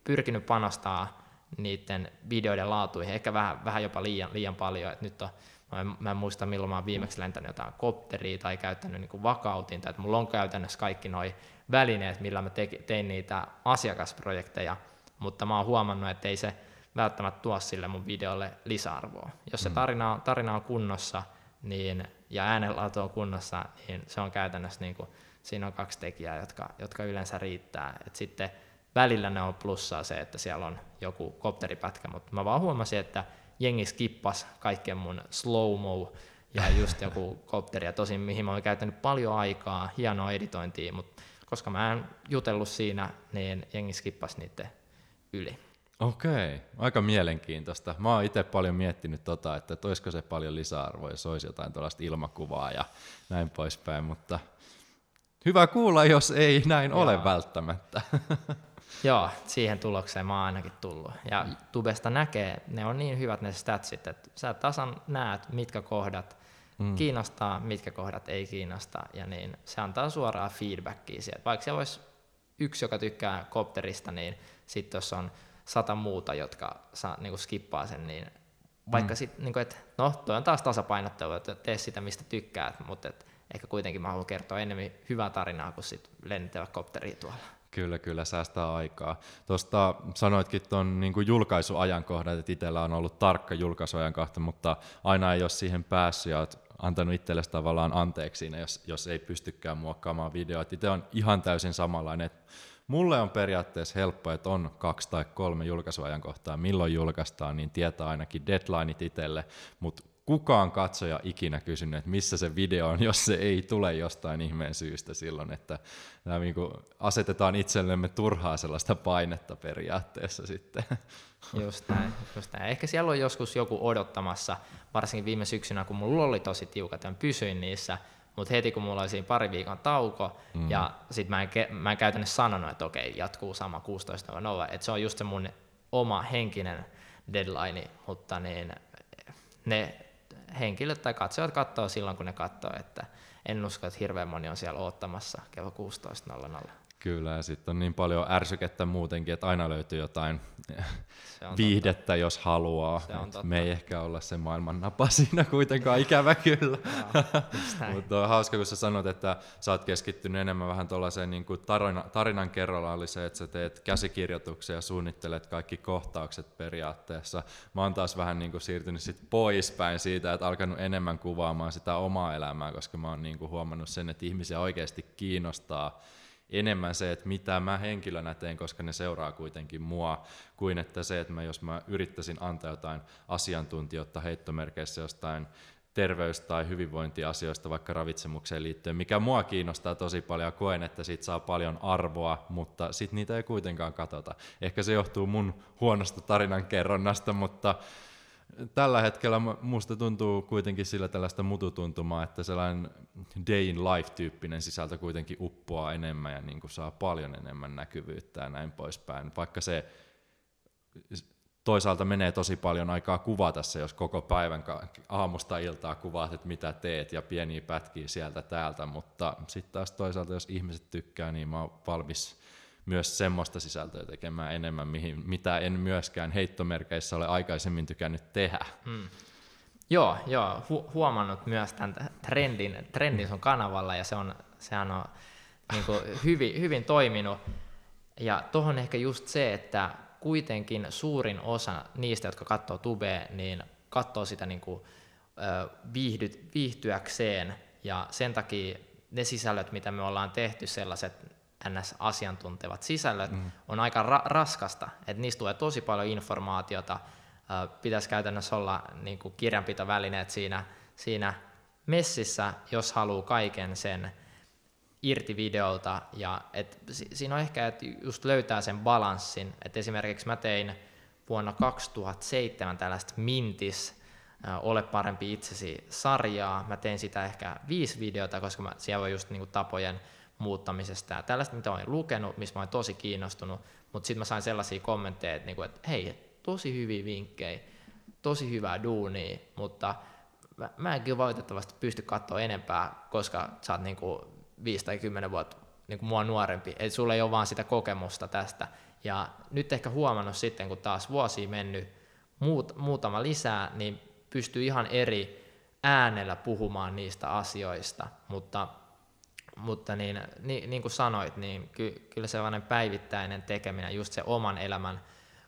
pyrkinyt panostaa niiden videoiden laatuihin, ehkä vähän, vähän jopa liian, liian paljon, että nyt on Mä en, mä en muista milloin mä oon viimeksi lentänyt jotain kopteria tai käyttänyt niin vakautinta, että mulla on käytännössä kaikki noi välineet, millä mä te, tein niitä asiakasprojekteja, mutta mä oon huomannut, että ei se välttämättä tuo sille mun videolle lisäarvoa. Jos se mm. tarina on, tarina on kunnossa niin, ja äänenlaatu on kunnossa, niin se on käytännössä, niin kuin, siinä on kaksi tekijää, jotka, jotka yleensä riittää. Et sitten välillä ne on plussaa se, että siellä on joku kopteripätkä, mutta mä vaan huomasin, että jengi skippas kaiken mun slow-mo ja just joku kopteri, ja tosin mihin mä oon käyttänyt paljon aikaa, hienoa editointia, mutta koska mä en jutellut siinä, niin jengi skippas niiden yli. Okei, aika mielenkiintoista. Mä oon itse paljon miettinyt tota, että olisiko se paljon lisäarvoa, jos olisi jotain tuollaista ilmakuvaa ja näin poispäin, mutta hyvä kuulla, jos ei näin Joo. ole välttämättä. Joo, siihen tulokseen mä oon ainakin tullut. Ja Tubesta näkee, ne on niin hyvät ne statsit, että sä tasan näet, mitkä kohdat mm. kiinnostaa, mitkä kohdat ei kiinnosta, ja niin se antaa suoraa feedbackia sieltä. Vaikka se olisi yksi, joka tykkää kopterista, niin sitten jos on sata muuta, jotka saa, niin kuin skippaa sen, niin vaikka mm. sitten, niin että no, toi on taas tasapainottelu, että tee sitä, mistä tykkäät, mutta et, ehkä kuitenkin mä haluan kertoa enemmän hyvää tarinaa kuin sitten lennitellä kopteria tuolla. Kyllä, kyllä, säästää aikaa. Tuosta sanoitkin tuon niin julkaisuajankohdan, että itsellä on ollut tarkka julkaisuajankohta, mutta aina ei ole siihen päässyt ja olet antanut itsellesi tavallaan anteeksi jos, jos ei pystykään muokkaamaan videoita. Itse on ihan täysin samanlainen, että mulle on periaatteessa helppo, että on kaksi tai kolme julkaisuajankohtaa, milloin julkaistaan, niin tietää ainakin deadlineit itselle, mutta kukaan katsoja ikinä kysynyt, että missä se video on, jos se ei tule jostain ihmeen syystä silloin, että niin kuin asetetaan itsellemme turhaa sellaista painetta periaatteessa sitten. Just näin, just näin. Ehkä siellä on joskus joku odottamassa, varsinkin viime syksynä, kun mulla oli tosi tiukat ja pysyin niissä, mutta heti kun mulla oli siinä pari viikon tauko, mm. ja sit mä en, mä en käytännössä sanonut, että okei, jatkuu sama 16.00, että se on just se mun oma henkinen deadline, mutta niin ne henkilöt tai katsojat katsoo silloin, kun ne katsoo, että en usko, että hirveän moni on siellä odottamassa kello 16.00. Kyllä, ja sitten on niin paljon ärsykettä muutenkin, että aina löytyy jotain viihdettä, totta. jos haluaa. Me ei ehkä olla se maailman napa siinä kuitenkaan, ikävä kyllä. Mutta on hauska, kun sä sanot, että sä oot keskittynyt enemmän vähän tuollaiseen niin kuin tarina, tarinan kerralliseen, että sä teet käsikirjoituksia ja suunnittelet kaikki kohtaukset periaatteessa. Mä oon taas vähän niin kuin siirtynyt sit poispäin siitä, että alkanut enemmän kuvaamaan sitä omaa elämää, koska mä oon niin kuin huomannut sen, että ihmisiä oikeasti kiinnostaa enemmän se, että mitä mä henkilönä teen, koska ne seuraa kuitenkin mua, kuin että se, että mä, jos mä yrittäisin antaa jotain asiantuntijoita heittomerkeissä jostain terveys- tai hyvinvointiasioista vaikka ravitsemukseen liittyen, mikä mua kiinnostaa tosi paljon ja koen, että siitä saa paljon arvoa, mutta sitten niitä ei kuitenkaan katsota. Ehkä se johtuu mun huonosta tarinankerronnasta, mutta tällä hetkellä musta tuntuu kuitenkin sillä tällaista mututuntumaa, että sellainen day in life-tyyppinen sisältö kuitenkin uppoaa enemmän ja niin kuin saa paljon enemmän näkyvyyttä ja näin poispäin. Vaikka se toisaalta menee tosi paljon aikaa kuvata se, jos koko päivän aamusta iltaa kuvaat, että mitä teet ja pieniä pätkiä sieltä täältä, mutta sitten taas toisaalta, jos ihmiset tykkää, niin mä oon valmis myös semmoista sisältöä tekemään enemmän, mihin, mitä en myöskään heittomerkeissä ole aikaisemmin tykännyt tehdä. Hmm. Joo, joo hu- huomannut myös tämän trendin, trendin sun kanavalla ja se on, sehän on niin kuin hyvin, hyvin toiminut. Ja tuohon ehkä just se, että kuitenkin suurin osa niistä, jotka katsoo tubea, niin katsoo sitä niin kuin, viihdyt, viihtyäkseen ja sen takia ne sisällöt, mitä me ollaan tehty, sellaiset NS-asiantuntevat sisällöt, mm. on aika ra- raskasta, että niistä tulee tosi paljon informaatiota, pitäisi käytännössä olla niin kuin kirjanpitovälineet siinä, siinä messissä, jos haluaa kaiken sen irti videolta, ja et, si- siinä on ehkä, että just löytää sen balanssin, että esimerkiksi mä tein vuonna 2007 tällaista Mintis, Ole parempi itsesi sarjaa, mä tein sitä ehkä viisi videota, koska mä, siellä on just niin kuin tapojen muuttamisesta. Ja tällaista, mitä olen lukenut, missä olen tosi kiinnostunut, mutta sitten mä sain sellaisia kommentteja, että, niinku, että hei, tosi hyviä vinkkejä, tosi hyvää duunia, mutta mä, mä en kyllä valitettavasti pysty katsoa enempää, koska sä oot niinku 5 tai 10 vuotta niinku mua nuorempi, eli sulla ei ole vaan sitä kokemusta tästä. Ja nyt ehkä huomannut sitten, kun taas vuosi mennyt muut, muutama lisää, niin pystyy ihan eri äänellä puhumaan niistä asioista, mutta, mutta niin, niin, niin kuin sanoit, niin ky, kyllä sellainen päivittäinen tekeminen, just se oman elämän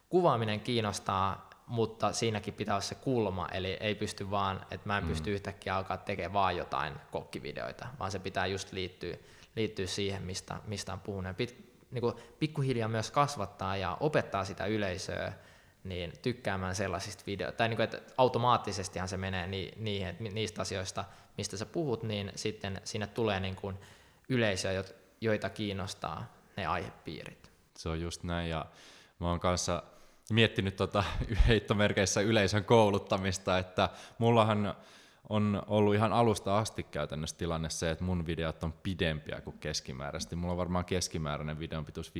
kuvaaminen kiinnostaa, mutta siinäkin pitää olla se kulma, eli ei pysty vaan, että mä en mm. pysty yhtäkkiä alkaa tekemään vaan jotain kokkivideoita, vaan se pitää just liittyä, liittyä siihen, mistä, mistä on puhunut. Pit, niin kuin pikkuhiljaa myös kasvattaa ja opettaa sitä yleisöä, niin tykkäämään sellaisista videoista, tai niin kuin, että automaattisestihan se menee ni, niihin, että niistä asioista, mistä sä puhut, niin sitten sinne tulee niin kuin yleisöä, joita kiinnostaa ne aihepiirit. Se on just näin, ja mä oon kanssa miettinyt tota heittomerkeissä yleisön kouluttamista, että mullahan on ollut ihan alusta asti käytännössä tilanne se, että mun videot on pidempiä kuin keskimääräisesti. Mulla on varmaan keskimääräinen videon pituus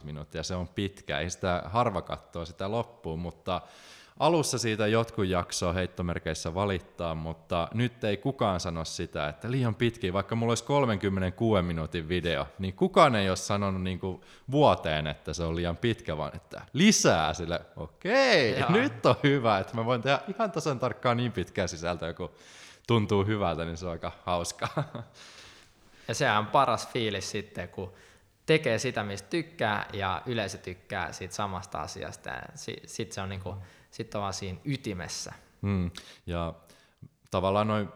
15-20 minuuttia, se on pitkä, ei sitä harva katsoa sitä loppuun, mutta alussa siitä jotkut jaksoa heittomerkeissä valittaa, mutta nyt ei kukaan sano sitä, että liian pitkin, vaikka mulla olisi 36 minuutin video, niin kukaan ei ole sanonut niin kuin vuoteen, että se on liian pitkä, vaan että lisää sille, okei, okay, nyt on hyvä, että mä voin tehdä ihan tasan tarkkaan niin pitkää sisältöä, kun tuntuu hyvältä, niin se on aika hauskaa. Ja se on paras fiilis sitten, kun tekee sitä, mistä tykkää, ja yleisö tykkää siitä samasta asiasta, sitten se on niin kuin, sitten vaan siinä ytimessä. Mm. Ja tavallaan noin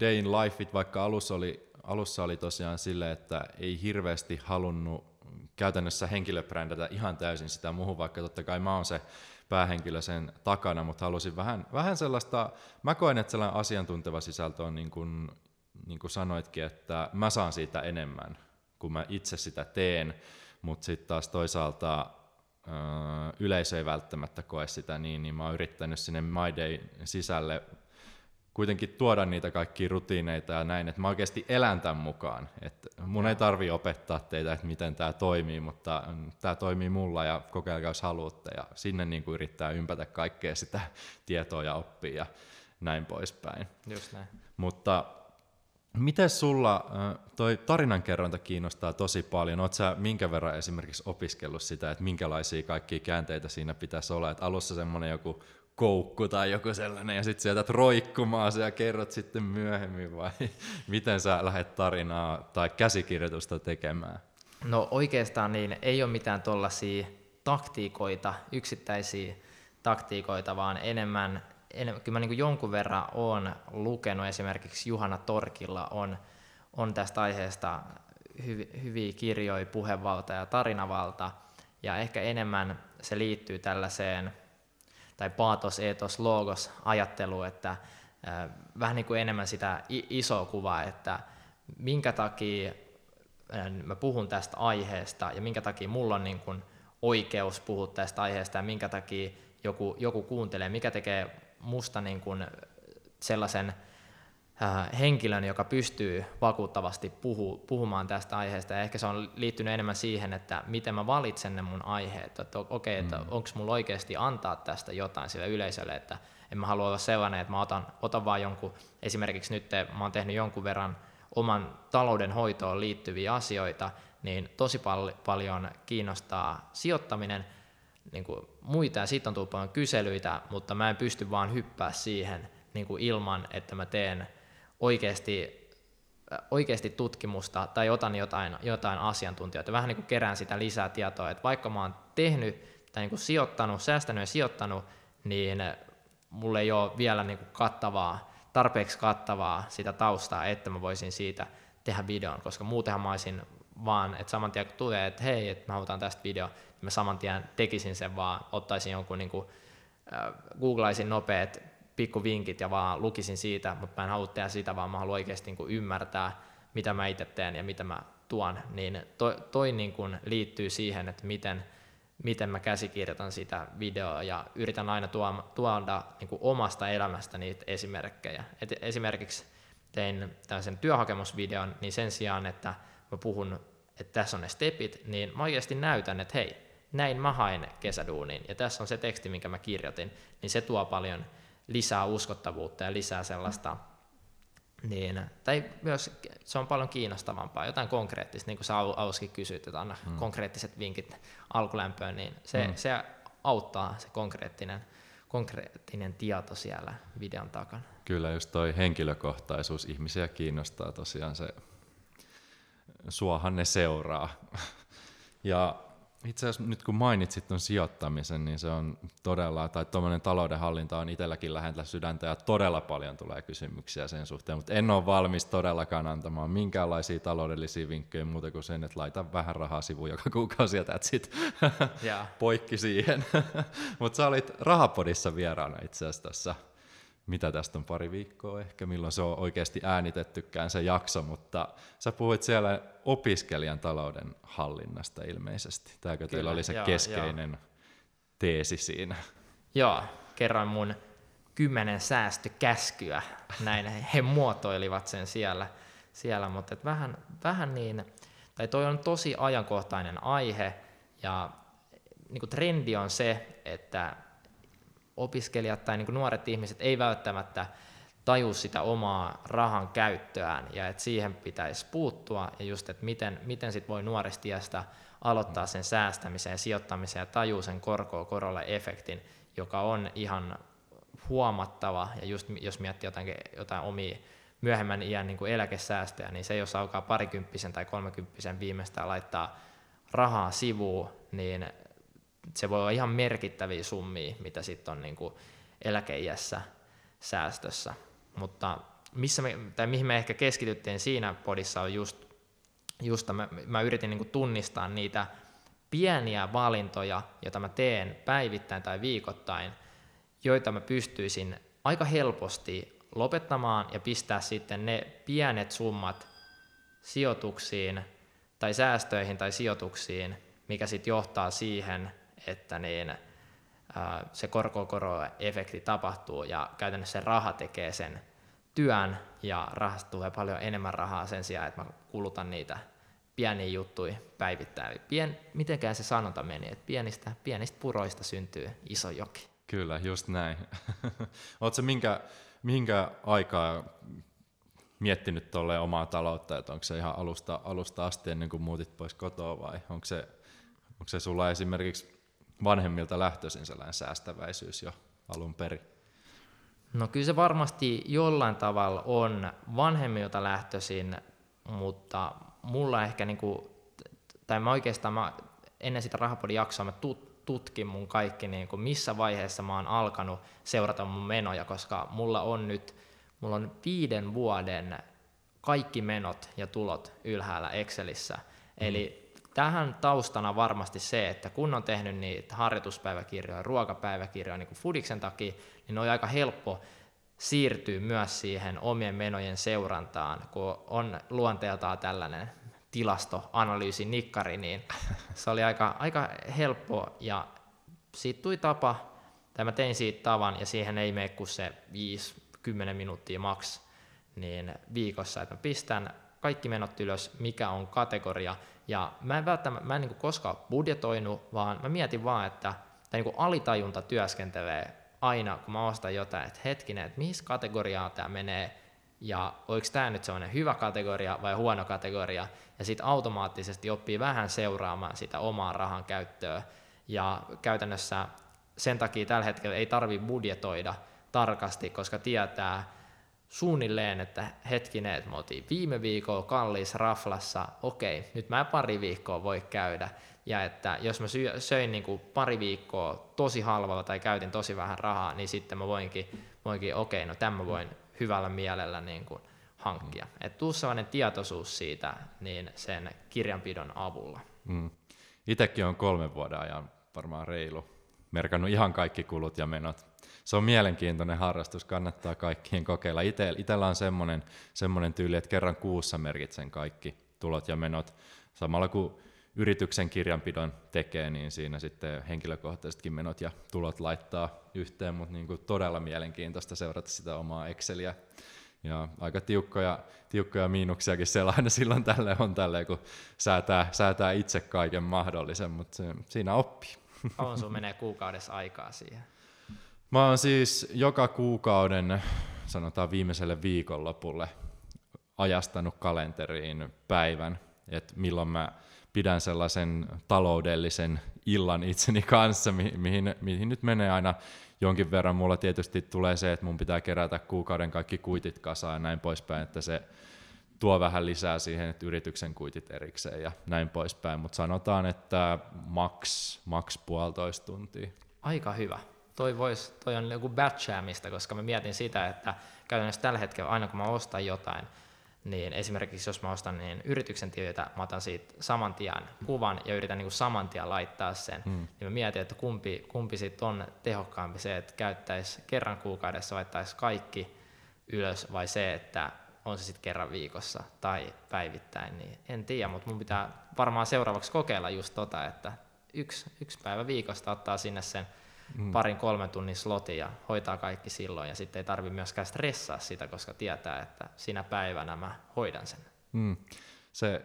day in lifeit, vaikka alussa oli, alussa oli tosiaan sille, että ei hirveästi halunnut käytännössä henkilöbrändätä ihan täysin sitä muuhun, vaikka totta kai mä oon se päähenkilö sen takana, mutta halusin vähän, vähän sellaista, mä koen, että sellainen asiantunteva sisältö on niin kuin, niin kuin sanoitkin, että mä saan siitä enemmän, kun mä itse sitä teen, mutta sitten taas toisaalta yleisö ei välttämättä koe sitä niin, niin mä oon yrittänyt sinne My Day sisälle kuitenkin tuoda niitä kaikkia rutiineita ja näin, että mä oikeasti elän tämän mukaan. Että mun ei tarvi opettaa teitä, että miten tämä toimii, mutta tämä toimii mulla ja kokeilkaa jos haluatte. Ja sinne niin kuin yrittää ympätä kaikkea sitä tietoa ja oppia ja näin poispäin. Just näin. Mutta Miten sulla toi tarinankerronta kiinnostaa tosi paljon? Oletko sä minkä verran esimerkiksi opiskellut sitä, että minkälaisia kaikkia käänteitä siinä pitäisi olla? Että alussa semmoinen joku koukku tai joku sellainen ja sitten sieltä roikkumaan ja kerrot sitten myöhemmin vai miten sä lähdet tarinaa tai käsikirjoitusta tekemään? No oikeastaan niin ei ole mitään tuollaisia taktiikoita, yksittäisiä taktiikoita, vaan enemmän enemmän, kyllä mä niin jonkun verran olen lukenut, esimerkiksi Juhana Torkilla on, on tästä aiheesta hyvi, hyviä kirjoja, puhevalta ja tarinavalta, ja ehkä enemmän se liittyy tällaiseen, tai paatos, etos, logos ajatteluun, että äh, vähän niin kuin enemmän sitä isoa kuvaa, että minkä takia mä puhun tästä aiheesta ja minkä takia mulla on niin kuin oikeus puhua tästä aiheesta ja minkä takia joku, joku kuuntelee, mikä tekee musta niin kuin sellaisen äh, henkilön, joka pystyy vakuuttavasti puhu, puhumaan tästä aiheesta. Ja ehkä se on liittynyt enemmän siihen, että miten mä valitsen ne mun aiheet. Että okei, okay, että mm. onko mulla oikeasti antaa tästä jotain sille yleisölle, että en mä halua olla sellainen, että mä otan, otan vaan jonkun, esimerkiksi nyt mä oon tehnyt jonkun verran oman talouden hoitoon liittyviä asioita, niin tosi pal- paljon kiinnostaa sijoittaminen – niin kuin muita ja siitä on tullut paljon kyselyitä, mutta mä en pysty vaan hyppää siihen niin kuin ilman, että mä teen oikeasti, äh, oikeasti tutkimusta tai otan jotain, jotain asiantuntijoita, vähän niin kuin kerään sitä lisää tietoa, että vaikka mä oon tehnyt tai niin kuin sijoittanut, säästänyt ja sijoittanut, niin mulla ei ole vielä niin kuin kattavaa, tarpeeksi kattavaa sitä taustaa, että mä voisin siitä tehdä videon, koska muutenhan mä olisin vaan, että saman tien kun tulee, että hei, että mä otan tästä video, niin mä saman tien tekisin sen vaan, ottaisin jonkun niin kuin, äh, googlaisin nopeat pikkuvinkit ja vaan lukisin siitä, mutta mä en halua tehdä sitä, vaan mä haluan oikeasti niin kuin ymmärtää, mitä mä itse teen ja mitä mä tuon, niin toi, toi niin kuin liittyy siihen, että miten, miten mä käsikirjoitan sitä videoa ja yritän aina tuoda, niin omasta elämästä niitä esimerkkejä. Et esimerkiksi tein tällaisen työhakemusvideon, niin sen sijaan, että mä puhun että tässä on ne stepit, niin mä oikeasti näytän, että hei, näin mä hain kesäduuniin, ja tässä on se teksti, minkä mä kirjoitin, niin se tuo paljon lisää uskottavuutta ja lisää sellaista, niin, tai myös se on paljon kiinnostavampaa, jotain konkreettista, niin kuin sä Auskin kysyit, että anna hmm. konkreettiset vinkit alkulämpöön, niin se, hmm. se auttaa se konkreettinen, konkreettinen tieto siellä videon takana. Kyllä just toi henkilökohtaisuus ihmisiä kiinnostaa tosiaan se, suohan ne seuraa. Ja itse asiassa nyt kun mainitsit tuon sijoittamisen, niin se on todella, tai tuommoinen taloudenhallinta on itselläkin lähellä sydäntä ja todella paljon tulee kysymyksiä sen suhteen, mutta en ole valmis todellakaan antamaan minkäänlaisia taloudellisia vinkkejä muuta kuin sen, että laita vähän rahaa sivuun joka kuukausi ja that's it. Yeah. Poikki siihen. mutta sä olit Rahapodissa vieraana itse asiassa tässä mitä tästä on pari viikkoa ehkä, milloin se on oikeasti äänitettykään se jakso, mutta sä puhuit siellä opiskelijan talouden hallinnasta ilmeisesti. Tämäkö Kyllä, teillä oli se joo, keskeinen joo. teesi siinä? Joo, kerroin mun kymmenen säästökäskyä, näin he muotoilivat sen siellä, siellä mutta et vähän, vähän niin, tai toi on tosi ajankohtainen aihe, ja niin trendi on se, että opiskelijat tai niin kuin nuoret ihmiset ei välttämättä taju sitä omaa rahan käyttöään ja että siihen pitäisi puuttua ja just, että miten, miten sit voi nuoristiästä aloittaa sen säästämisen ja sijoittamisen ja tajuu sen korkoa korolle efektin, joka on ihan huomattava. Ja just jos miettii jotain, jotain omia myöhemmän iän niin kuin eläkesäästöjä, niin se jos alkaa parikymppisen tai kolmekymppisen viimeistään laittaa rahaa sivuun, niin se voi olla ihan merkittäviä summia, mitä sitten on niin kuin eläkeiässä säästössä. Mutta missä me, tai mihin me ehkä keskityttiin siinä podissa on just, just mä, mä yritin niin kuin tunnistaa niitä pieniä valintoja, joita mä teen päivittäin tai viikoittain, joita mä pystyisin aika helposti lopettamaan ja pistää sitten ne pienet summat sijoituksiin tai säästöihin tai sijoituksiin, mikä sitten johtaa siihen, että niin, se korkokoro-efekti tapahtuu ja käytännössä se raha tekee sen työn ja rahasta tulee paljon enemmän rahaa sen sijaan, että mä kulutan niitä pieniä juttuja päivittäin. Pien, mitenkään se sanonta meni, että pienistä, pienistä puroista syntyy iso joki. Kyllä, just näin. Oletko minkä, minkä aikaa miettinyt tuolle omaa taloutta, että onko se ihan alusta, alusta asti ennen kuin muutit pois kotoa vai onko se, onko se sulla esimerkiksi vanhemmilta lähtöisin sellainen säästäväisyys jo alun perin? No kyllä se varmasti jollain tavalla on vanhemmilta lähtöisin, mutta mulla ehkä, niinku, tai mä oikeastaan mä, ennen sitä rahapodin jaksoa mä tutkin mun kaikki, niinku, missä vaiheessa mä oon alkanut seurata mun menoja, koska mulla on nyt, mulla on viiden vuoden kaikki menot ja tulot ylhäällä Excelissä. Mm. Eli tähän taustana varmasti se, että kun on tehnyt niitä harjoituspäiväkirjoja, ruokapäiväkirjoja niin kuin Fudiksen takia, niin on aika helppo siirtyä myös siihen omien menojen seurantaan, kun on luonteeltaan tällainen tilastoanalyysi nikkari, niin se oli aika, aika helppo. Ja siitä tuli tapa, tai mä tein siitä tavan ja siihen ei mene kuin se 5-10 minuuttia maks niin viikossa, että mä pistän kaikki menot ylös, mikä on kategoria, ja mä en välttämättä, mä en niin koskaan budjetoinut, vaan mä mietin vaan, että tai niin alitajunta työskentelee aina, kun mä ostan jotain, että hetkinen, että mihin kategoriaan tämä menee, ja oliko tämä nyt sellainen hyvä kategoria vai huono kategoria, ja sitten automaattisesti oppii vähän seuraamaan sitä omaa rahan käyttöä, ja käytännössä sen takia tällä hetkellä ei tarvi budjetoida tarkasti, koska tietää, suunnilleen, että hetkinen, että me oltiin viime viikolla kalliissa raflassa, okei, nyt mä pari viikkoa voi käydä, ja että jos mä söin niin kuin pari viikkoa tosi halvalla tai käytin tosi vähän rahaa, niin sitten mä voinkin, voinkin okei, no tämän mä voin hyvällä mielellä niin kuin hankkia. Mm. Että tuu sellainen tietoisuus siitä niin sen kirjanpidon avulla. Mm. Itsekin on kolmen vuoden ajan varmaan reilu merkannut ihan kaikki kulut ja menot se on mielenkiintoinen harrastus, kannattaa kaikkien kokeilla. Ite, itellä on semmoinen, semmoinen tyyli, että kerran kuussa merkitsen kaikki tulot ja menot. Samalla kun yrityksen kirjanpidon tekee, niin siinä sitten henkilökohtaisetkin menot ja tulot laittaa yhteen, mutta niin kuin todella mielenkiintoista seurata sitä omaa Exceliä. Ja aika tiukkoja, tiukkoja miinuksiakin siellä aina silloin tälle on tälleen, kun säätää, säätää itse kaiken mahdollisen, mutta se, siinä oppii. Kauan sun menee kuukaudessa aikaa siihen? Mä oon siis joka kuukauden, sanotaan viimeiselle viikonlopulle, ajastanut kalenteriin päivän, että milloin mä pidän sellaisen taloudellisen illan itseni kanssa, mi- mihin, mihin nyt menee aina jonkin verran mulla tietysti tulee se, että mun pitää kerätä kuukauden kaikki kuitit kasaan ja näin poispäin, että se tuo vähän lisää siihen, että yrityksen kuitit erikseen ja näin poispäin, mutta sanotaan, että maks, maks puolitoista tuntia. Aika hyvä. Toi, vois, toi on joku batchaamista, koska mä mietin sitä, että käytännössä tällä hetkellä aina kun mä ostan jotain, niin esimerkiksi jos mä ostan niin yrityksen tililtä, mä otan siitä saman tien kuvan ja yritän niin saman tien laittaa sen, mm. niin mä mietin, että kumpi, kumpi sitten on tehokkaampi se, että käyttäisi kerran kuukaudessa, laittaisi kaikki ylös, vai se, että on se sitten kerran viikossa tai päivittäin, niin en tiedä, mutta mun pitää varmaan seuraavaksi kokeilla just tota, että yksi, yksi päivä viikosta ottaa sinne sen mm. parin kolmen tunnin slotin ja hoitaa kaikki silloin ja sitten ei tarvitse myöskään stressaa sitä, koska tietää, että sinä päivänä mä hoidan sen. Mm. Se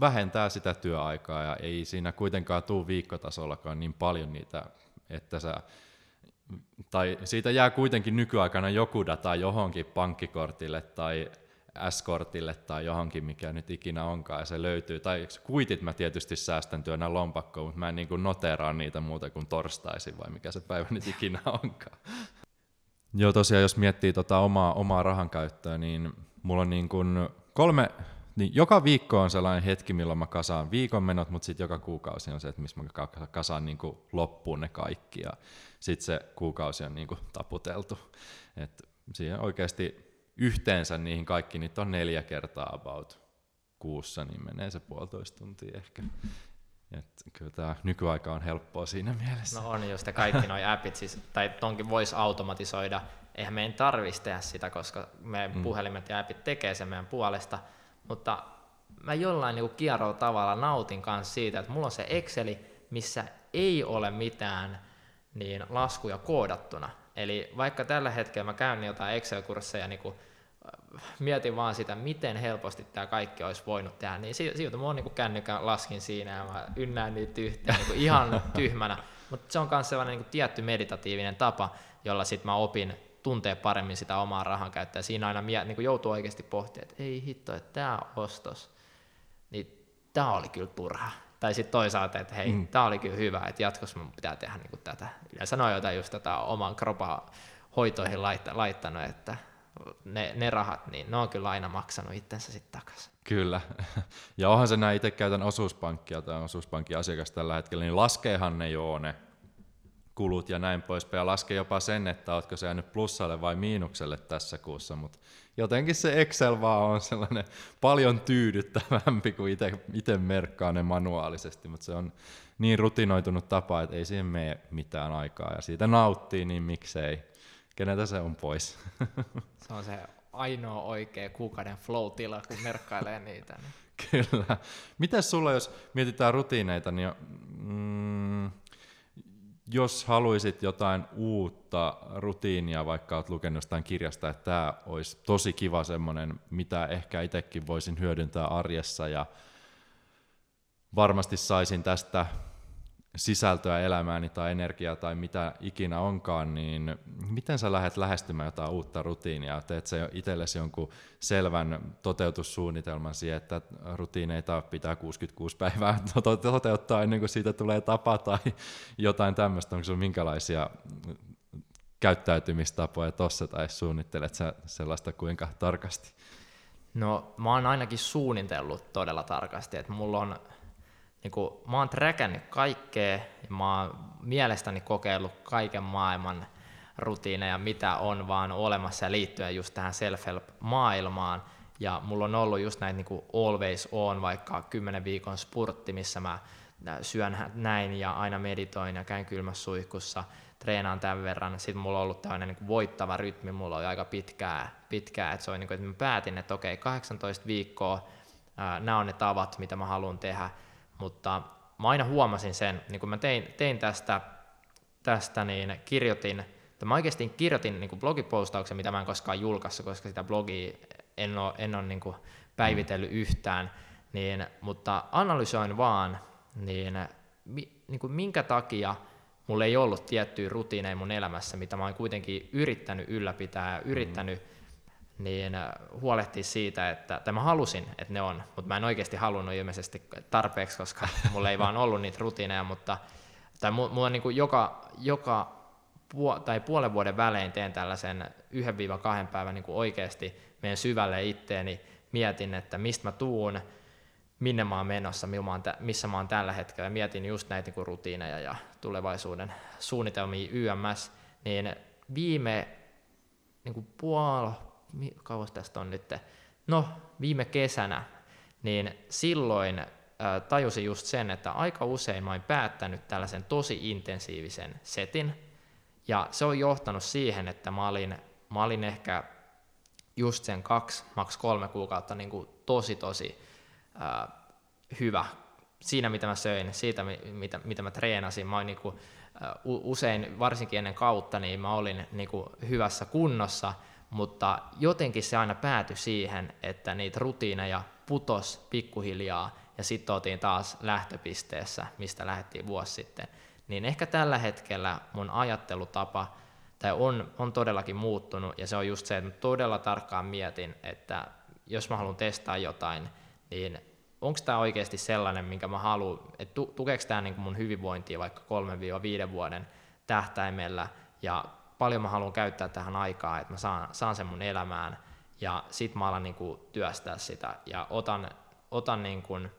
vähentää sitä työaikaa ja ei siinä kuitenkaan tule viikkotasollakaan niin paljon niitä, että sä tai siitä jää kuitenkin nykyaikana joku data johonkin pankkikortille tai S-kortille tai johonkin, mikä nyt ikinä onkaan, ja se löytyy. Tai kuitit mä tietysti säästän työnä lompakkoon, mutta mä en niin kuin noteraa niitä muuta kuin torstaisin, vai mikä se päivä nyt ikinä onkaan. Joo, tosiaan jos miettii tota omaa, omaa rahan käyttöä, niin mulla on niin kuin kolme, niin joka viikko on sellainen hetki, milloin mä kasaan viikon menot, mutta sitten joka kuukausi on se, että missä mä kasaan niin kuin loppuun ne kaikki, ja sitten se kuukausi on niin kuin taputeltu. Et siihen oikeasti yhteensä niihin kaikki, niitä on neljä kertaa about kuussa, niin menee se puolitoista tuntia ehkä. Et kyllä tämä nykyaika on helppoa siinä mielessä. No on, jos te kaikki nuo appit, siis, tai tonkin voisi automatisoida, eihän meidän tarvitsisi tehdä sitä, koska me mm. puhelimet ja appit tekee sen meidän puolesta, mutta mä jollain niin kierrolla tavalla nautin kanssa siitä, että mulla on se Exceli, missä ei ole mitään niin laskuja koodattuna. Eli vaikka tällä hetkellä mä käyn jotain Excel-kursseja, niin kuin mietin vaan sitä, miten helposti tämä kaikki olisi voinut tehdä, niin siltä mä oon niin kännykän laskin siinä ja mä ynnään niitä yhteen niin ihan tyhmänä. Mutta se on myös sellainen niin tietty meditatiivinen tapa, jolla sitten mä opin tuntee paremmin sitä omaa rahan käyttöä. Siinä aina mie- niin joutuu oikeasti pohtimaan, että ei hitto, että tämä ostos, niin tämä oli kyllä turha. Tai sitten toisaalta, että hei, mm. tämä oli kyllä hyvä, että jatkossa mun pitää tehdä niin tätä. Yleensä noin jotain just tätä oman kropan hoitoihin laittanut, että ne, ne rahat, niin ne on kyllä aina maksanut itsensä sitten takaisin. Kyllä. Ja onhan se näin, itse käytän osuuspankkia tai osuuspankin asiakas tällä hetkellä, niin laskeehan ne jo ne kulut ja näin poispäin. Ja laskee jopa sen, että oletko se jäänyt plussalle vai miinukselle tässä kuussa, mutta jotenkin se Excel vaan on sellainen paljon tyydyttävämpi kuin itse merkkaa ne manuaalisesti, mutta se on niin rutinoitunut tapa, että ei siihen mene mitään aikaa ja siitä nauttii, niin miksei. Keneltä se on pois? se on se ainoa oikea kuukauden flow-tila, kun merkkailee niitä. Niin. Kyllä. Mitäs sulla, jos mietitään rutiineita, niin mm, jos haluaisit jotain uutta rutiinia, vaikka olet lukenut jostain kirjasta, että tämä olisi tosi kiva semmoinen, mitä ehkä itsekin voisin hyödyntää arjessa ja varmasti saisin tästä sisältöä elämääni tai energiaa tai mitä ikinä onkaan, niin miten sä lähdet lähestymään jotain uutta rutiinia? Teet sä itsellesi jonkun selvän toteutussuunnitelman siihen, että rutiineita pitää 66 päivää toteuttaa ennen kuin siitä tulee tapa tai jotain tämmöistä? Onko sinulla minkälaisia käyttäytymistapoja tuossa tai suunnittelet sä sellaista kuinka tarkasti? No mä oon ainakin suunnitellut todella tarkasti, että mulla on niin kuin, mä oon träkännyt kaikkea ja mä oon mielestäni kokeillut kaiken maailman rutiineja, mitä on vaan olemassa liittyen just tähän self-help-maailmaan. Ja mulla on ollut just näitä niin kuin always on, vaikka 10 viikon spurtti, missä mä syön näin ja aina meditoin ja käyn kylmässä suihkussa, treenaan tämän verran. Sitten mulla on ollut tämmöinen niin voittava rytmi, mulla on aika pitkää, pitkää että se on niin kuin, että mä päätin, että okei, 18 viikkoa, nämä on ne tavat, mitä mä haluan tehdä, mutta mä aina huomasin sen, niin kun mä tein, tein tästä, tästä, niin kirjoitin, että mä oikeasti kirjoitin niin blogipostauksen, mitä mä en koskaan julkaissa, koska sitä blogia en ole, en ole niin päivitellyt yhtään, niin, mutta analysoin vaan, niin, mi, niin kuin minkä takia mulla ei ollut tiettyjä rutiineja mun elämässä, mitä mä oon kuitenkin yrittänyt ylläpitää ja yrittänyt mm niin äh, huolehtia siitä, että, tai mä halusin, että ne on, mutta mä en oikeasti halunnut ilmeisesti tarpeeksi, koska mulla ei vaan ollut niitä rutiineja, mutta tai mulla on niin kuin joka, joka puo- tai puolen vuoden välein teen tällaisen 1-2 päivän niin kuin oikeasti menen syvälle itteeni, mietin, että mistä mä tuun, minne mä oon menossa, missä mä oon tällä hetkellä, mietin just näitä niin kuin rutiineja ja tulevaisuuden suunnitelmia YMS, niin viime niin kuin puol, kauas tästä on nyt, no viime kesänä, niin silloin äh, tajusin just sen, että aika usein mä oon päättänyt tällaisen tosi intensiivisen setin, ja se on johtanut siihen, että mä olin, mä olin ehkä just sen kaksi, maks kolme kuukautta niin kuin tosi tosi äh, hyvä. Siinä, mitä mä söin, siitä, mitä, mitä mä treenasin. Mä olin niin kuin, äh, usein, varsinkin ennen kautta, niin mä olin niin kuin hyvässä kunnossa, mutta jotenkin se aina päätyi siihen, että niitä rutiineja putos pikkuhiljaa, ja sitten oltiin taas lähtöpisteessä, mistä lähdettiin vuosi sitten. Niin ehkä tällä hetkellä mun ajattelutapa tai on, on todellakin muuttunut, ja se on just se, että todella tarkkaan mietin, että jos mä haluan testaa jotain, niin onko tämä oikeasti sellainen, minkä mä haluan, että tukeeko tämä niin mun hyvinvointia vaikka 3-5 vuoden tähtäimellä, ja paljon mä haluan käyttää tähän aikaa, että mä saan, saan sen mun elämään, ja sit mä alan niin kuin työstää sitä, ja otan, otan niin kuin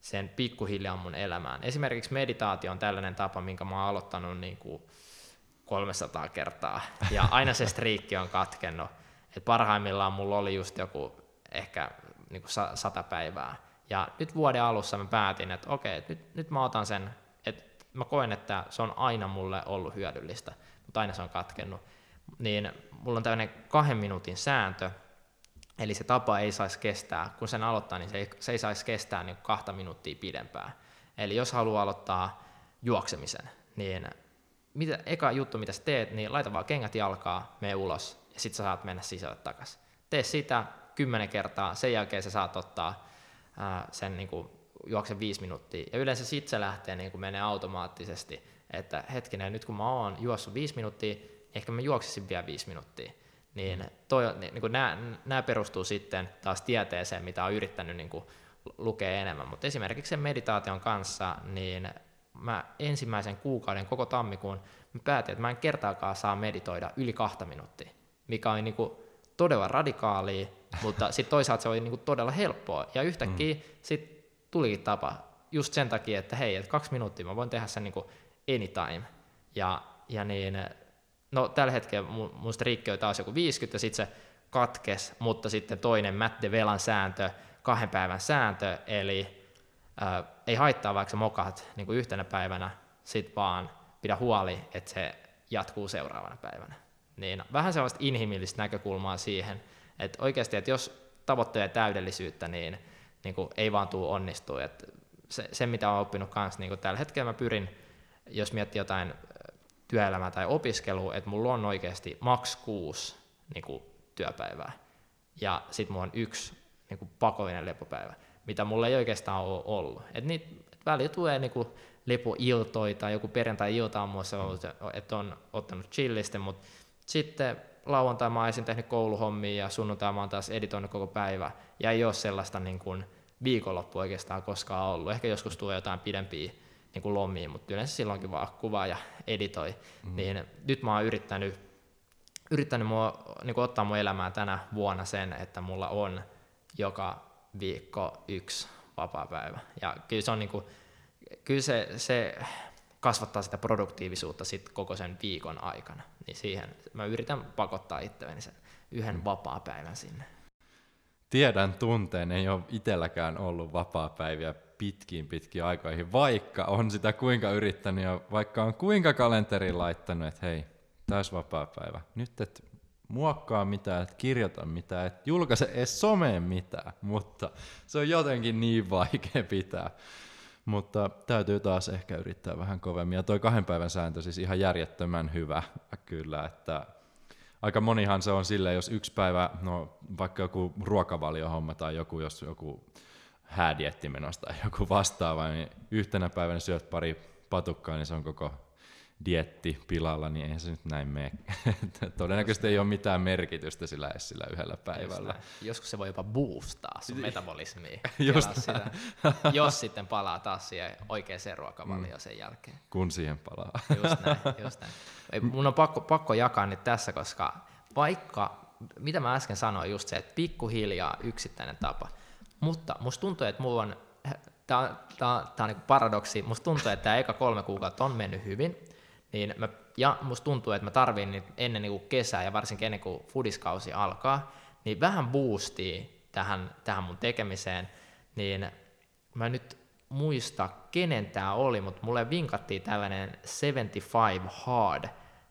sen pikkuhiljaa mun elämään. Esimerkiksi meditaatio on tällainen tapa, minkä mä oon aloittanut niin kuin 300 kertaa, ja aina se striikki on katkennut. Et parhaimmillaan mulla oli just joku ehkä niin kuin sata päivää, ja nyt vuoden alussa mä päätin, että okei, nyt, nyt mä otan sen, että mä koen, että se on aina mulle ollut hyödyllistä, mutta aina se on katkennut. Niin mulla on tämmöinen kahden minuutin sääntö, eli se tapa ei saisi kestää, kun sen aloittaa, niin se ei, se ei saisi kestää niin kahta minuuttia pidempään. Eli jos haluaa aloittaa juoksemisen, niin mitä, eka juttu, mitä sä teet, niin laita vaan kengät jalkaa, mene ulos, ja sit sä saat mennä sisälle takaisin. Tee sitä kymmenen kertaa, sen jälkeen sä saat ottaa sen niin kuin, juoksen viisi minuuttia. Ja yleensä sitten se lähtee niin kuin menee automaattisesti, että hetkinen, nyt kun mä oon juossut viisi minuuttia, ehkä mä juoksisin vielä viisi minuuttia. Niin, toi, niin kuin nämä, perustuu sitten taas tieteeseen, mitä on yrittänyt niin kuin, lukea enemmän. Mutta esimerkiksi sen meditaation kanssa, niin mä ensimmäisen kuukauden koko tammikuun mä päätin, että mä en kertaakaan saa meditoida yli kahta minuuttia, mikä on niin kuin, todella radikaalia, mutta sitten toisaalta se oli niinku todella helppoa. Ja yhtäkkiä mm. sitten tuli tapa just sen takia, että hei, että kaksi minuuttia mä voin tehdä sen niinku anytime. Ja, ja niin, no tällä hetkellä mun, striikki oli taas joku 50 ja sitten se katkes, mutta sitten toinen Matt Velan sääntö, kahden päivän sääntö, eli ää, ei haittaa vaikka sä mokaat niin yhtenä päivänä, sit vaan pidä huoli, että se jatkuu seuraavana päivänä. Niin vähän sellaista inhimillistä näkökulmaa siihen, että oikeasti, että jos tavoittelee täydellisyyttä, niin, niin kuin ei vaan tule onnistua. Että se, se, mitä olen oppinut kanssa, niin kuin tällä hetkellä mä pyrin, jos miettii jotain työelämää tai opiskelua, että mulla on oikeasti maks kuusi niin kuin, työpäivää. Ja sitten mulla on yksi niin kuin, pakollinen lepopäivä, mitä mulla ei oikeastaan ole ollut. Et niitä et välillä tulee niin kuin, lepoiltoja tai joku perjantai-ilta on muassa ollut, että on ottanut chillisten, mutta sitten lauantai mä olisin tehnyt kouluhommia ja sunnuntai mä oon taas editoinut koko päivä. Ja ei ole sellaista niin kuin viikonloppu oikeastaan koskaan ollut. Ehkä joskus tulee jotain pidempiä niin kuin lomia, mutta yleensä silloinkin vaan kuvaa ja editoi. Mm. Niin nyt mä oon yrittänyt, yrittänyt mua, niin kuin ottaa mun elämään tänä vuonna sen, että mulla on joka viikko yksi vapaa päivä. Ja kyllä se on niin kuin, kyllä se, se kasvattaa sitä produktiivisuutta sit koko sen viikon aikana. Niin siihen mä yritän pakottaa itselleni sen yhden mm. vapaa-päivän sinne. Tiedän tunteen, ei ole itselläkään ollut vapaa-päiviä pitkiin pitkiin aikoihin, vaikka on sitä kuinka yrittänyt ja vaikka on kuinka kalenteriin laittanut, että hei, täys vapaa-päivä. Nyt et muokkaa mitään, et kirjoita mitään, et julkaise edes someen mitään, mutta se on jotenkin niin vaikea pitää. Mutta täytyy taas ehkä yrittää vähän kovemmin. Ja toi kahden päivän sääntö siis ihan järjettömän hyvä kyllä, että aika monihan se on sille, jos yksi päivä, no vaikka joku ruokavaliohomma tai joku, jos joku häädietti menossa tai joku vastaava, niin yhtenä päivänä syöt pari patukkaa, niin se on koko dietti pilalla, niin eihän se nyt näin mene. Todennäköisesti ei ole mitään merkitystä sillä edes sillä yhdellä päivällä. Joskus se voi jopa boostaa sun metabolismia, Just sitä, jos sitten palaa taas siihen oikeaan ruokavalioon mm. sen jälkeen. Kun siihen palaa. Just näin, just näin. Ei, mun on pakko, pakko jakaa nyt tässä, koska vaikka, mitä mä äsken sanoin, just se, että pikkuhiljaa yksittäinen tapa, mutta musta tuntuu, että mulla on, tämä on niin paradoksi, musta tuntuu, että tämä eka kolme kuukautta on mennyt hyvin, niin mä, ja musta tuntuu, että mä tarviin ennen niin kuin kesää ja varsinkin ennen kuin fudiskausi alkaa, niin vähän boostia tähän, tähän mun tekemiseen, niin mä nyt muista, kenen tämä oli, mutta mulle vinkattiin tällainen 75 hard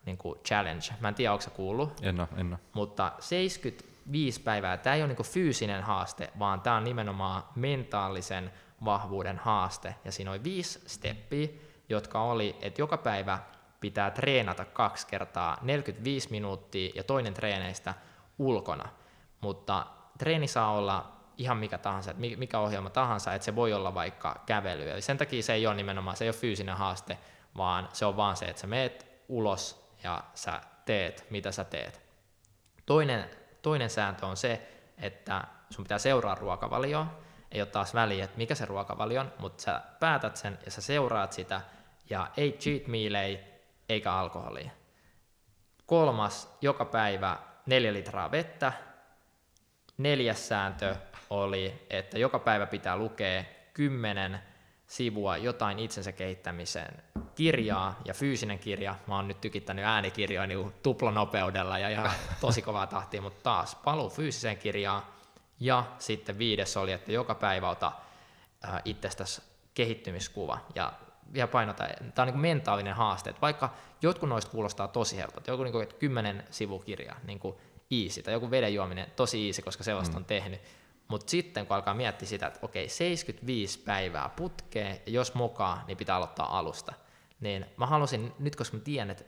niin kuin challenge. Mä en tiedä, onko se kuullut. En ole, en ole. Mutta 75 päivää, tämä ei ole niin fyysinen haaste, vaan tämä on nimenomaan mentaalisen vahvuuden haaste. Ja siinä oli viisi steppiä, jotka oli, että joka päivä pitää treenata kaksi kertaa 45 minuuttia ja toinen treeneistä ulkona. Mutta treeni saa olla ihan mikä tahansa, mikä ohjelma tahansa, että se voi olla vaikka kävely. Eli sen takia se ei ole nimenomaan, se ei ole fyysinen haaste, vaan se on vaan se, että sä meet ulos ja sä teet, mitä sä teet. Toinen, toinen sääntö on se, että sun pitää seuraa ruokavalioa, ei ole taas väliä, että mikä se ruokavalio on, mutta sä päätät sen ja sä seuraat sitä, ja ei cheat mealei eikä alkoholia. Kolmas, joka päivä neljä litraa vettä. Neljäs sääntö oli, että joka päivä pitää lukea kymmenen sivua jotain itsensä kehittämisen kirjaa ja fyysinen kirja. Mä oon nyt tykittänyt äänikirjoja niin tuplanopeudella ja ihan tosi kovaa tahtia, mutta taas paluu fyysiseen kirjaan. Ja sitten viides oli, että joka päivä ota itsestäsi kehittymiskuva. Ja vielä painota, tämä on niin mentaalinen haaste, että vaikka jotkut noista kuulostaa tosi helpolta, joku niin kymmenen sivukirja, niin kuin easy, tai joku veden juominen, tosi easy, koska sellaista mm. on tehnyt, mutta sitten kun alkaa miettiä sitä, että okei, 75 päivää putkeen, ja jos mokaa, niin pitää aloittaa alusta. Niin mä halusin, nyt koska mä tiedän, että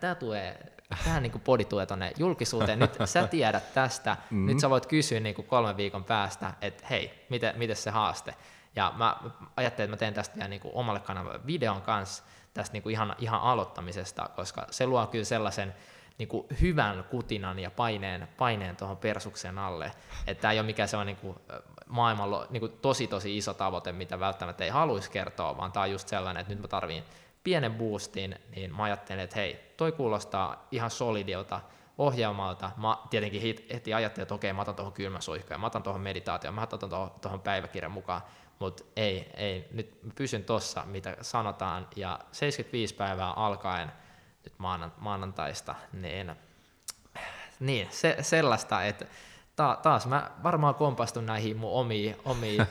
tämä, tulee, tämä niin podi tulee tuonne julkisuuteen, nyt sä tiedät tästä, mm. nyt sä voit kysyä niin kuin kolmen viikon päästä, että hei, miten, miten se haaste? Ja mä ajattelin, että mä teen tästä vielä niin kuin omalle kanavalle videon kanssa tästä niin kuin ihan, ihan aloittamisesta, koska se luo kyllä sellaisen niin kuin hyvän kutinan ja paineen, paineen tuohon persuksen alle. Että tämä ei ole mikään sellainen niin kuin maailman niin kuin tosi tosi iso tavoite, mitä välttämättä ei haluaisi kertoa, vaan tämä on just sellainen, että nyt mä tarviin pienen boostin, niin mä ajattelin, että hei, toi kuulostaa ihan solidilta ohjelmalta. Mä tietenkin heti ajattelin, että okei, mä otan tuohon kylmäsuihkuun, mä otan tuohon meditaatioon, mä otan tuohon päiväkirjan mukaan, mutta ei, ei, nyt pysyn tossa, mitä sanotaan, ja 75 päivää alkaen nyt maanantaista, niin, niin se, sellaista, että ta, taas mä varmaan kompastun näihin mun omiin, omiin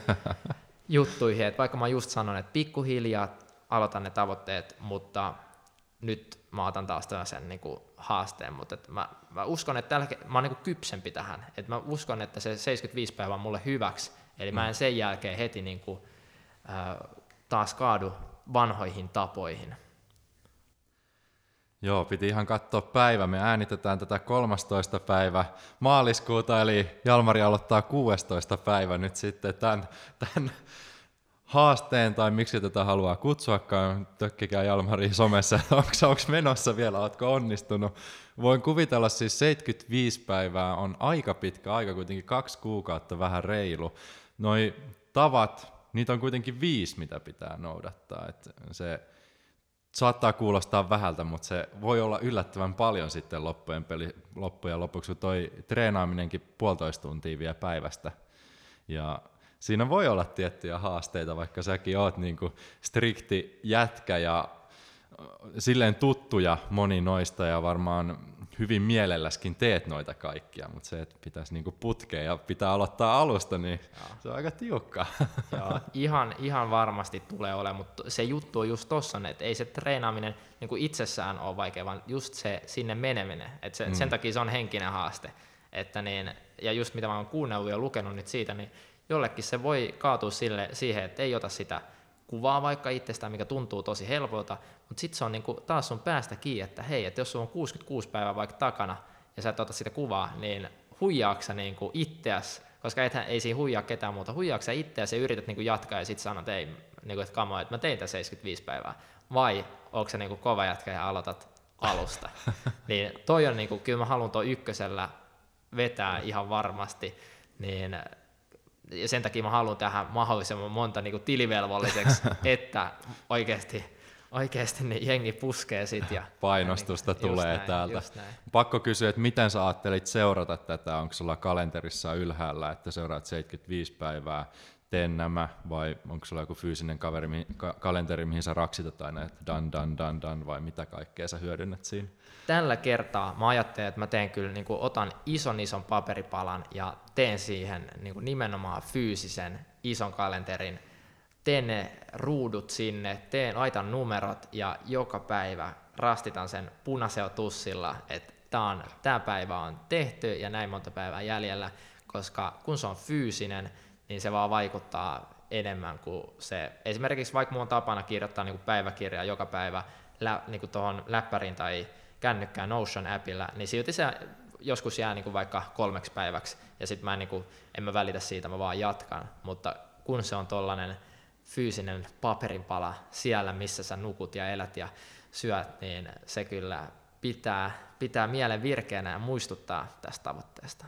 juttuihin, että vaikka mä just sanon, että pikkuhiljaa aloitan ne tavoitteet, mutta nyt mä otan taas tällaisen niin kuin haasteen, mutta että mä, mä uskon, että tällä, mä oon niin kuin kypsempi tähän, että mä uskon, että se 75 päivää on mulle hyväksi, Eli mä en mm. sen jälkeen heti niin kuin, äh, taas kaadu vanhoihin tapoihin. Joo, piti ihan katsoa päivä. Me äänitetään tätä 13. päivä maaliskuuta, eli Jalmari aloittaa 16. päivä nyt sitten tämän, tämän haasteen, tai miksi tätä haluaa kutsuakaan, tökkikää Jalmari somessa, onko menossa vielä, oletko onnistunut. Voin kuvitella siis 75 päivää on aika pitkä aika, kuitenkin kaksi kuukautta vähän reilu noi tavat, niitä on kuitenkin viisi, mitä pitää noudattaa. Et se saattaa kuulostaa vähältä, mutta se voi olla yllättävän paljon sitten loppujen, peli, loppujen lopuksi, kun toi treenaaminenkin puolitoista tuntia vie päivästä. Ja siinä voi olla tiettyjä haasteita, vaikka säkin oot niinku strikti jätkä ja silleen tuttuja moni noista ja varmaan hyvin mielelläskin teet noita kaikkia, mutta se, että pitäisi niinku putkea ja pitää aloittaa alusta, niin Joo. se on aika tiukka. Joo, ihan, ihan varmasti tulee olemaan, mutta se juttu on just tossa, että ei se treenaaminen niin kuin itsessään ole vaikea, vaan just se sinne meneminen. että se, mm. Sen takia se on henkinen haaste. Että niin, ja just mitä mä oon kuunnellut ja lukenut nyt siitä, niin jollekin se voi kaatua sille, siihen, että ei ota sitä kuvaa vaikka itsestään, mikä tuntuu tosi helpolta, mutta sitten se on niinku taas sun päästä kiinni, että hei, että jos sulla on 66 päivää vaikka takana ja sä et ota sitä kuvaa, niin huijaaksa niinku itseäs, koska ethän, ei siinä huijaa ketään muuta, huijaaksa itseäsi ja yrität niinku jatkaa ja sitten sanot, että ei, niin kuin, että kamo, että mä tein tämän 75 päivää, vai onko se niin kuin kova jätkä ja aloitat alusta. niin toi on, niin kuin, kyllä mä haluan tuon ykkösellä vetää ihan varmasti, niin ja sen takia mä haluan tähän mahdollisimman monta niin kuin tilivelvolliseksi, että oikeasti oikeasti niin jengi puskee sit. Ja, Painostusta ja niin, tulee näin, täältä. näin. Pakko kysyä, että miten sä ajattelit seurata tätä? Onko sulla kalenterissa ylhäällä, että seuraat 75 päivää, teen nämä, vai onko sulla joku fyysinen kaveri, ka- kalenteri, mihin sä raksitat aina, että dan, dan, dan, dan, vai mitä kaikkea sä hyödynnät siinä? Tällä kertaa mä ajattelin, että mä teen kyllä, niin kuin otan ison ison paperipalan ja teen siihen niin kuin nimenomaan fyysisen ison kalenterin, teen ne ruudut sinne, teen, laitan numerot ja joka päivä rastitan sen punaisella tussilla, että tämä, on, tämä päivä on tehty ja näin monta päivää jäljellä, koska kun se on fyysinen, niin se vaan vaikuttaa enemmän kuin se. Esimerkiksi vaikka mulla on tapana kirjoittaa niin kuin päiväkirjaa joka päivä lä, niin kuin tuohon läppäriin tai kännykkään Notion-appilla, niin silti se joskus jää niin kuin vaikka kolmeksi päiväksi, ja sitten mä en, niin kuin, en mä välitä siitä, mä vaan jatkan, mutta kun se on tollainen fyysinen paperinpala siellä, missä sä nukut ja elät ja syöt, niin se kyllä pitää, pitää mielen virkeänä ja muistuttaa tästä tavoitteesta.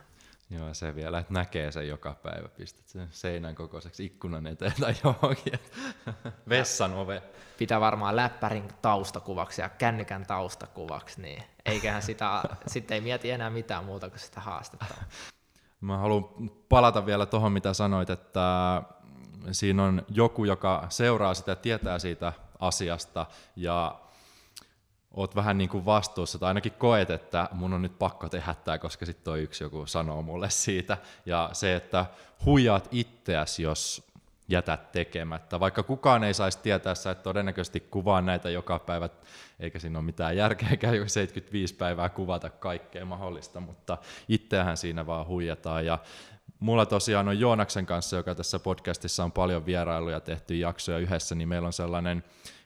Joo, se vielä, että näkee sen joka päivä, pistät sen seinän kokoiseksi ikkunan eteen tai johonkin, vessan ove. Pitää varmaan läppärin taustakuvaksi ja kännykän taustakuvaksi, niin eiköhän sitä, sitten ei mieti enää mitään muuta kuin sitä haastetta. Mä haluan palata vielä tuohon, mitä sanoit, että siinä on joku, joka seuraa sitä, tietää siitä asiasta ja oot vähän niin kuin vastuussa, tai ainakin koet, että mun on nyt pakko tehdä tämä, koska sitten toi yksi joku sanoo mulle siitä. Ja se, että huijaat itseäsi, jos jätät tekemättä. Vaikka kukaan ei saisi tietää, että todennäköisesti kuvaa näitä joka päivä, eikä siinä ole mitään järkeäkään jo 75 päivää kuvata kaikkea mahdollista, mutta itseähän siinä vaan huijataan. Ja mulla tosiaan on Joonaksen kanssa, joka tässä podcastissa on paljon vierailuja tehty jaksoja yhdessä, niin meillä on sellainen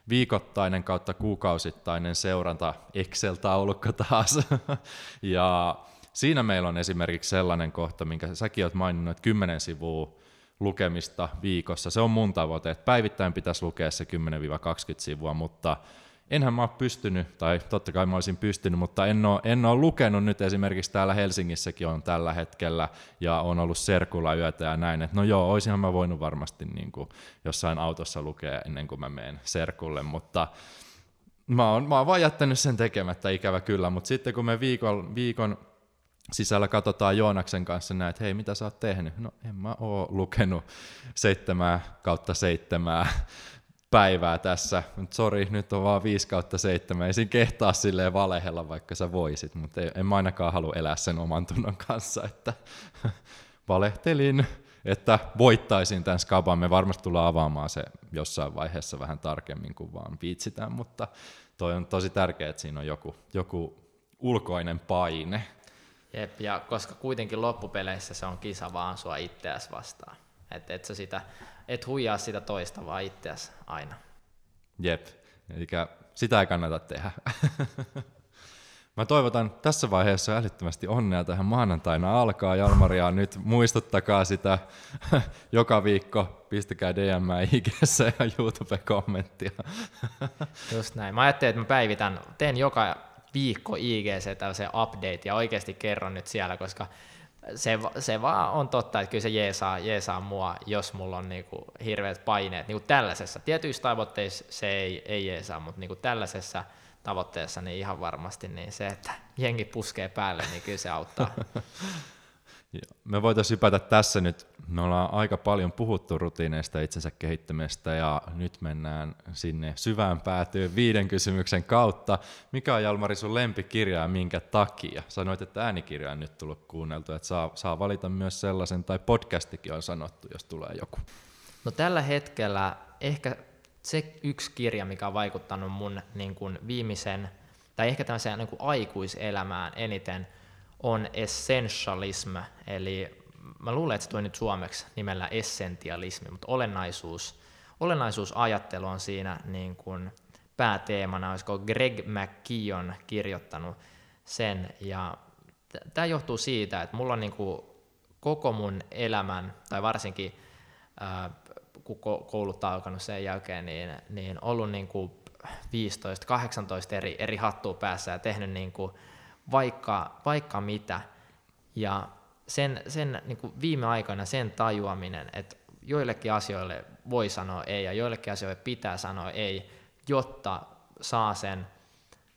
viikoittainen kautta kuukausittainen seuranta Excel-taulukko taas. ja siinä meillä on esimerkiksi sellainen kohta, minkä säkin olet maininnut, että 10 sivua lukemista viikossa. Se on mun tavoite, että päivittäin pitäisi lukea se 10-20 sivua, mutta enhän mä ole pystynyt, tai totta kai mä olisin pystynyt, mutta en ole, en ole lukenut nyt. Esimerkiksi täällä Helsingissäkin on tällä hetkellä, ja on ollut serkulla yötä ja näin, että no joo, olisinhan mä voinut varmasti niin kuin jossain autossa lukea ennen kuin mä menen serkulle, mutta mä oon, mä oon vaan jättänyt sen tekemättä ikävä kyllä, mutta sitten kun me viikon, viikon sisällä katsotaan Joonaksen kanssa näin, että hei, mitä sä oot tehnyt? No en mä oo lukenut seitsemää kautta seitsemää päivää tässä. Sori, nyt on vaan 5 kautta 7. Ei siinä kehtaa silleen valehella, vaikka sä voisit, mutta en mä ainakaan halua elää sen oman tunnon kanssa, että valehtelin, että voittaisin tämän skaban. Me varmasti tullaan avaamaan se jossain vaiheessa vähän tarkemmin, kuin vaan viitsitään, mutta toi on tosi tärkeää, että siinä on joku, joku ulkoinen paine. Jep, ja koska kuitenkin loppupeleissä se on kisa vaan sua itseäsi vastaan. Että et sä sitä, et huijaa sitä toista, vaan itseäsi aina. Jep, eli sitä ei kannata tehdä. Mä toivotan tässä vaiheessa älyttömästi onnea tähän maanantaina alkaa. Jalmaria nyt muistuttakaa sitä joka viikko. Pistäkää DM ig ja YouTube-kommenttia. Just näin. Mä ajattelin, että mä päivitän, teen joka viikko IGC tällaisen update ja oikeasti kerron nyt siellä, koska se, se vaan on totta, että kyllä se jeesaa, jeesaa mua, jos mulla on niinku hirveät paineet. Niinku tällaisessa, tietyissä tavoitteissa se ei, ei jeesaa, mutta niinku tällaisessa tavoitteessa niin ihan varmasti niin se, että jengi puskee päälle, niin kyllä se auttaa. Me voitaisiin hypätä tässä nyt, me ollaan aika paljon puhuttu rutiineista itsensä kehittämistä ja nyt mennään sinne syvään päätyyn viiden kysymyksen kautta. Mikä on Jalmari sun lempikirja ja minkä takia? Sanoit, että äänikirja on nyt tullut kuunneltu, että saa, saa valita myös sellaisen, tai podcastikin on sanottu, jos tulee joku. No tällä hetkellä ehkä se yksi kirja, mikä on vaikuttanut mun niin kuin viimeisen, tai ehkä tämmöiseen niin kuin aikuiselämään eniten, on essentialism, eli mä luulen, että se tuli nyt suomeksi nimellä essentialismi, mutta olennaisuus, olennaisuusajattelu on siinä niin kuin pääteemana, olisiko Greg McKeon kirjoittanut sen, ja tämä johtuu siitä, että mulla on niin kuin koko mun elämän, tai varsinkin kun koulut alkanut sen jälkeen, niin, niin ollut niin kuin 15-18 eri, eri hattua päässä ja tehnyt niin kuin vaikka, vaikka mitä. Ja sen, sen niin kuin viime aikoina sen tajuaminen, että joillekin asioille voi sanoa ei ja joillekin asioille pitää sanoa ei, jotta saa sen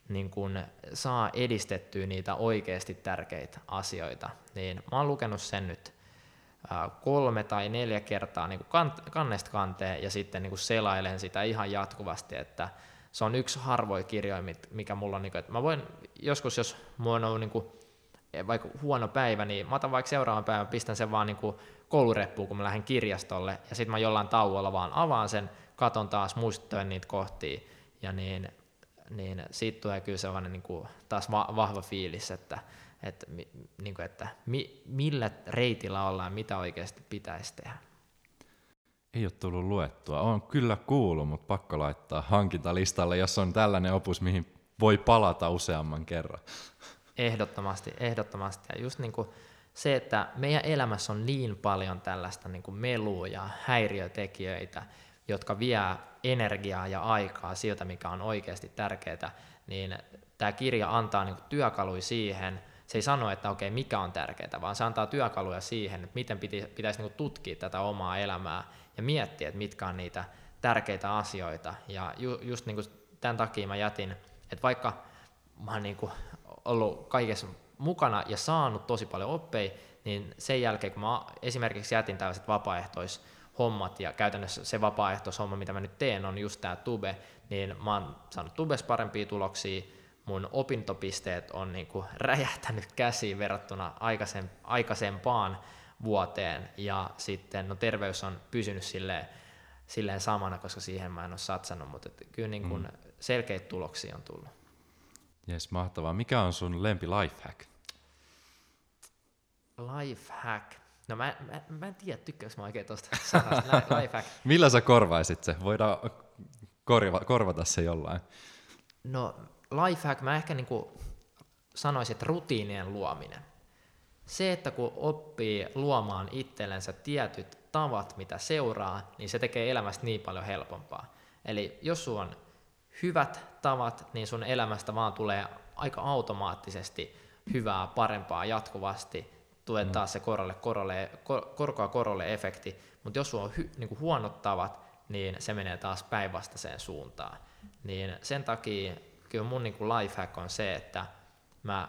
niin kun saa edistettyä niitä oikeasti tärkeitä asioita. Niin mä oon lukenut sen nyt kolme tai neljä kertaa niin kuin kannesta kanteen ja sitten niin kuin selailen sitä ihan jatkuvasti, että se on yksi harvoja kirjoja, mikä mulla on, niin kuin, että mä voin joskus, jos mulla on niin kuin, vaikka huono päivä, niin mä otan vaikka seuraavan päivän, pistän sen vaan niin kuin koulureppuun, kun mä lähden kirjastolle, ja sitten mä jollain tauolla vaan avaan sen, katon taas, muistuttelen niitä kohtia, ja niin, niin siitä tulee kyllä sellainen niin kuin taas va- vahva fiilis, että, että, niin kuin, että mi, millä reitillä ollaan, mitä oikeasti pitäisi tehdä. Ei ole tullut luettua. On kyllä kuullut, mutta pakko laittaa hankintalistalle, jos on tällainen opus, mihin voi palata useamman kerran. Ehdottomasti, ehdottomasti. Ja just niin kuin se, että meidän elämässä on niin paljon tällaista niin kuin melua ja häiriötekijöitä, jotka vie energiaa ja aikaa siltä, mikä on oikeasti tärkeää, niin tämä kirja antaa niin kuin työkaluja siihen, se ei sano, että okei, mikä on tärkeää, vaan se antaa työkaluja siihen, että miten pitäisi niin tutkia tätä omaa elämää ja miettiä, että mitkä on niitä tärkeitä asioita. Ja ju, just niin kuin tämän takia mä jätin, että vaikka mä oon niin kuin ollut kaikessa mukana ja saanut tosi paljon oppeja, niin sen jälkeen, kun mä esimerkiksi jätin tällaiset vapaaehtoishommat, ja käytännössä se vapaaehtoishomma, mitä mä nyt teen, on just tämä Tube, niin mä oon saanut Tubes parempia tuloksia, mun opintopisteet on niin kuin räjähtänyt käsiin verrattuna aikaisempaan vuoteen, ja sitten no terveys on pysynyt silleen, silleen samana, koska siihen mä en ole satsannut, mutta kyllä niin kuin mm. selkeitä tuloksia on tullut. Jes, mahtavaa. Mikä on sun lempi lifehack? Lifehack. No mä, mä, mä en tiedä, tykkääkö mä oikein sanasta. lifehack. Millä sä korvaisit se? Voidaan korva, korvata se jollain. No lifehack, mä ehkä niinku sanoisin, että rutiinien luominen. Se, että kun oppii luomaan itsellensä tietyt tavat, mitä seuraa, niin se tekee elämästä niin paljon helpompaa. Eli jos sulla on hyvät tavat, niin sun elämästä vaan tulee aika automaattisesti hyvää, parempaa jatkuvasti. Tulee mm. taas se korolle, korolle, kor, korkoa korolle efekti, mutta jos sulla on hy, niin kuin huonot tavat, niin se menee taas päinvastaiseen suuntaan. Niin sen takia kyllä mun niin kuin lifehack on se, että mä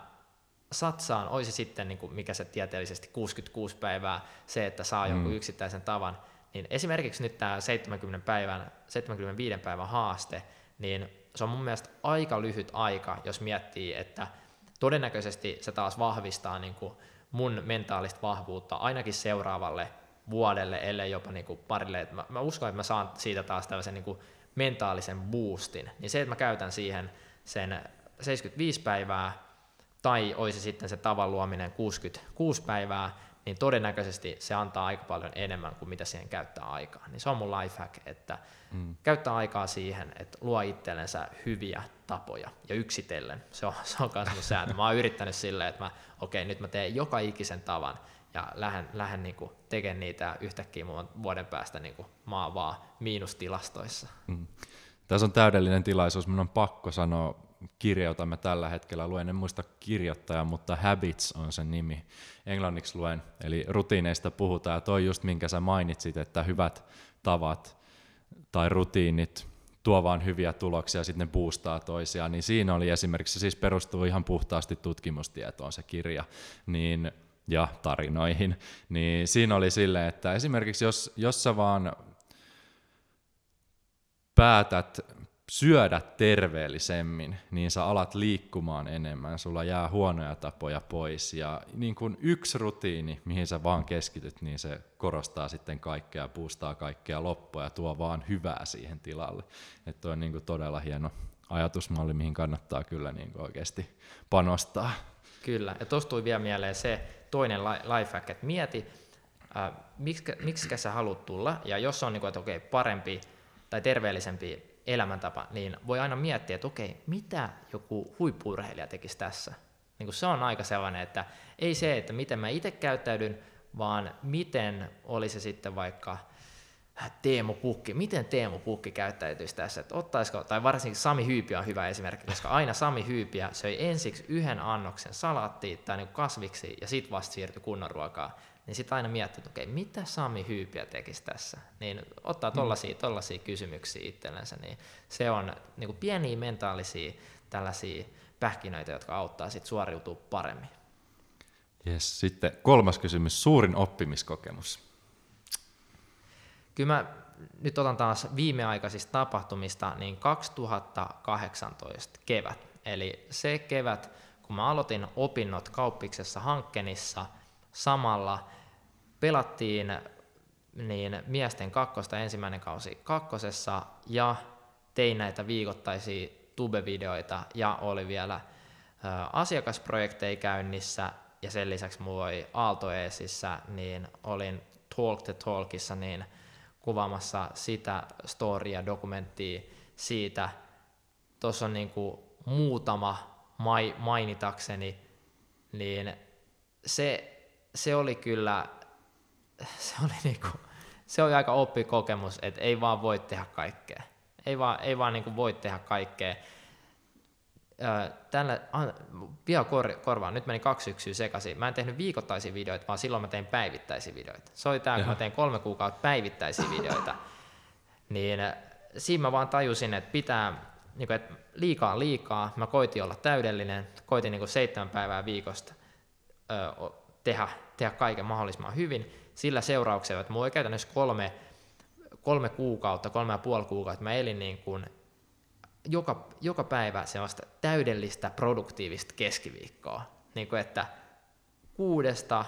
satsaan, olisi sitten niin kuin mikä se tieteellisesti 66 päivää, se, että saa mm. jonkun yksittäisen tavan, niin esimerkiksi nyt tämä 70 päivän, 75 päivän haaste, niin se on mun mielestä aika lyhyt aika, jos miettii, että todennäköisesti se taas vahvistaa niin kuin mun mentaalista vahvuutta ainakin seuraavalle vuodelle, ellei jopa niin kuin parille. Mä, mä uskon, että mä saan siitä taas tällaisen niin kuin mentaalisen boostin. Niin se, että mä käytän siihen sen 75 päivää, tai olisi sitten se tavan luominen 66 päivää, niin todennäköisesti se antaa aika paljon enemmän kuin mitä siihen käyttää aikaa. Niin se on mun lifehack, että mm. käyttää aikaa siihen, että luo itsellensä hyviä tapoja ja yksitellen. Se on, se on myös mun sääntö. Mä oon yrittänyt silleen, että mä, okei, nyt mä teen joka ikisen tavan ja lähden, lähden niinku tekemään niitä yhtäkkiä mun vuoden päästä niinku maa vaan miinustilastoissa. Mm. Tässä on täydellinen tilaisuus. Minun on pakko sanoa mä tällä hetkellä luen, en muista kirjoittajaa, mutta Habits on sen nimi. Englanniksi luen, eli rutiineista puhutaan, ja toi just minkä sä mainitsit, että hyvät tavat tai rutiinit tuo vaan hyviä tuloksia, sitten ne boostaa toisiaan, niin siinä oli esimerkiksi, se siis perustuu ihan puhtaasti tutkimustietoon se kirja, niin ja tarinoihin, niin siinä oli silleen, että esimerkiksi jos, jos sä vaan päätät syödä terveellisemmin, niin sä alat liikkumaan enemmän, sulla jää huonoja tapoja pois ja niin kuin yksi rutiini, mihin sä vaan keskityt, niin se korostaa sitten kaikkea, puustaa kaikkea loppua ja tuo vaan hyvää siihen tilalle. Että on niin kuin todella hieno ajatusmalli, mihin kannattaa kyllä niin kuin oikeasti panostaa. Kyllä, ja tuosta tuli vielä mieleen se toinen lifehack, että mieti, äh, miksi sä haluat tulla, ja jos on niin kuin, että okei, parempi tai terveellisempi elämäntapa, niin voi aina miettiä, että okei, mitä joku huippuurheilija tekisi tässä. Niin se on aika sellainen, että ei se, että miten mä itse käyttäydyn, vaan miten oli se sitten vaikka Teemu Pukki, miten Teemu Pukki käyttäytyisi tässä, että ottaisiko, tai varsinkin Sami Hyypiä on hyvä esimerkki, koska aina Sami Hyypiä söi ensiksi yhden annoksen salaattia tai niin kasviksi ja sitten vasta siirtyi kunnon ruokaa, niin sitten aina miettii, että okei, mitä Sami Hyypiä tekisi tässä, niin ottaa tollaisia, mm. tollaisia kysymyksiä itsellensä, niin se on niin kuin pieniä mentaalisia tällaisia pähkinöitä, jotka auttaa sitten suoriutua paremmin. Yes. Sitten kolmas kysymys, suurin oppimiskokemus. Kyllä mä nyt otan taas viimeaikaisista tapahtumista, niin 2018 kevät. Eli se kevät, kun mä aloitin opinnot kauppiksessa Hankkenissa, samalla pelattiin niin miesten kakkosta ensimmäinen kausi kakkosessa ja tein näitä viikoittaisia tube-videoita ja oli vielä ä, asiakasprojekteja käynnissä ja sen lisäksi mulla oli Aalto niin olin Talk the Talkissa niin kuvaamassa sitä storya, dokumenttia siitä. Tuossa on niin kuin muutama mai, mainitakseni, niin se, se oli kyllä, se oli, niin kuin, se oli aika oppikokemus, että ei vaan voi tehdä kaikkea. Ei vaan, ei vaan niin kuin voi tehdä kaikkea tällä, vielä kor, korvaan, nyt meni kaksi yksyä sekaisin. Mä en tehnyt viikoittaisia videoita, vaan silloin mä tein päivittäisiä videoita. Se oli tämä, kun mä tein kolme kuukautta päivittäisiä videoita. Niin siinä mä vaan tajusin, että pitää, niin kuin, että liikaa liikaa, mä koitin olla täydellinen, koitin niin kuin seitsemän päivää viikosta ö, tehdä, tehdä kaiken mahdollisimman hyvin. Sillä seurauksella, että mulla oli käytännössä kolme, kolme kuukautta, kolme ja puoli kuukautta, mä elin niin kuin joka, joka päivä sellaista täydellistä produktiivista keskiviikkoa. Niin kuin että kuudesta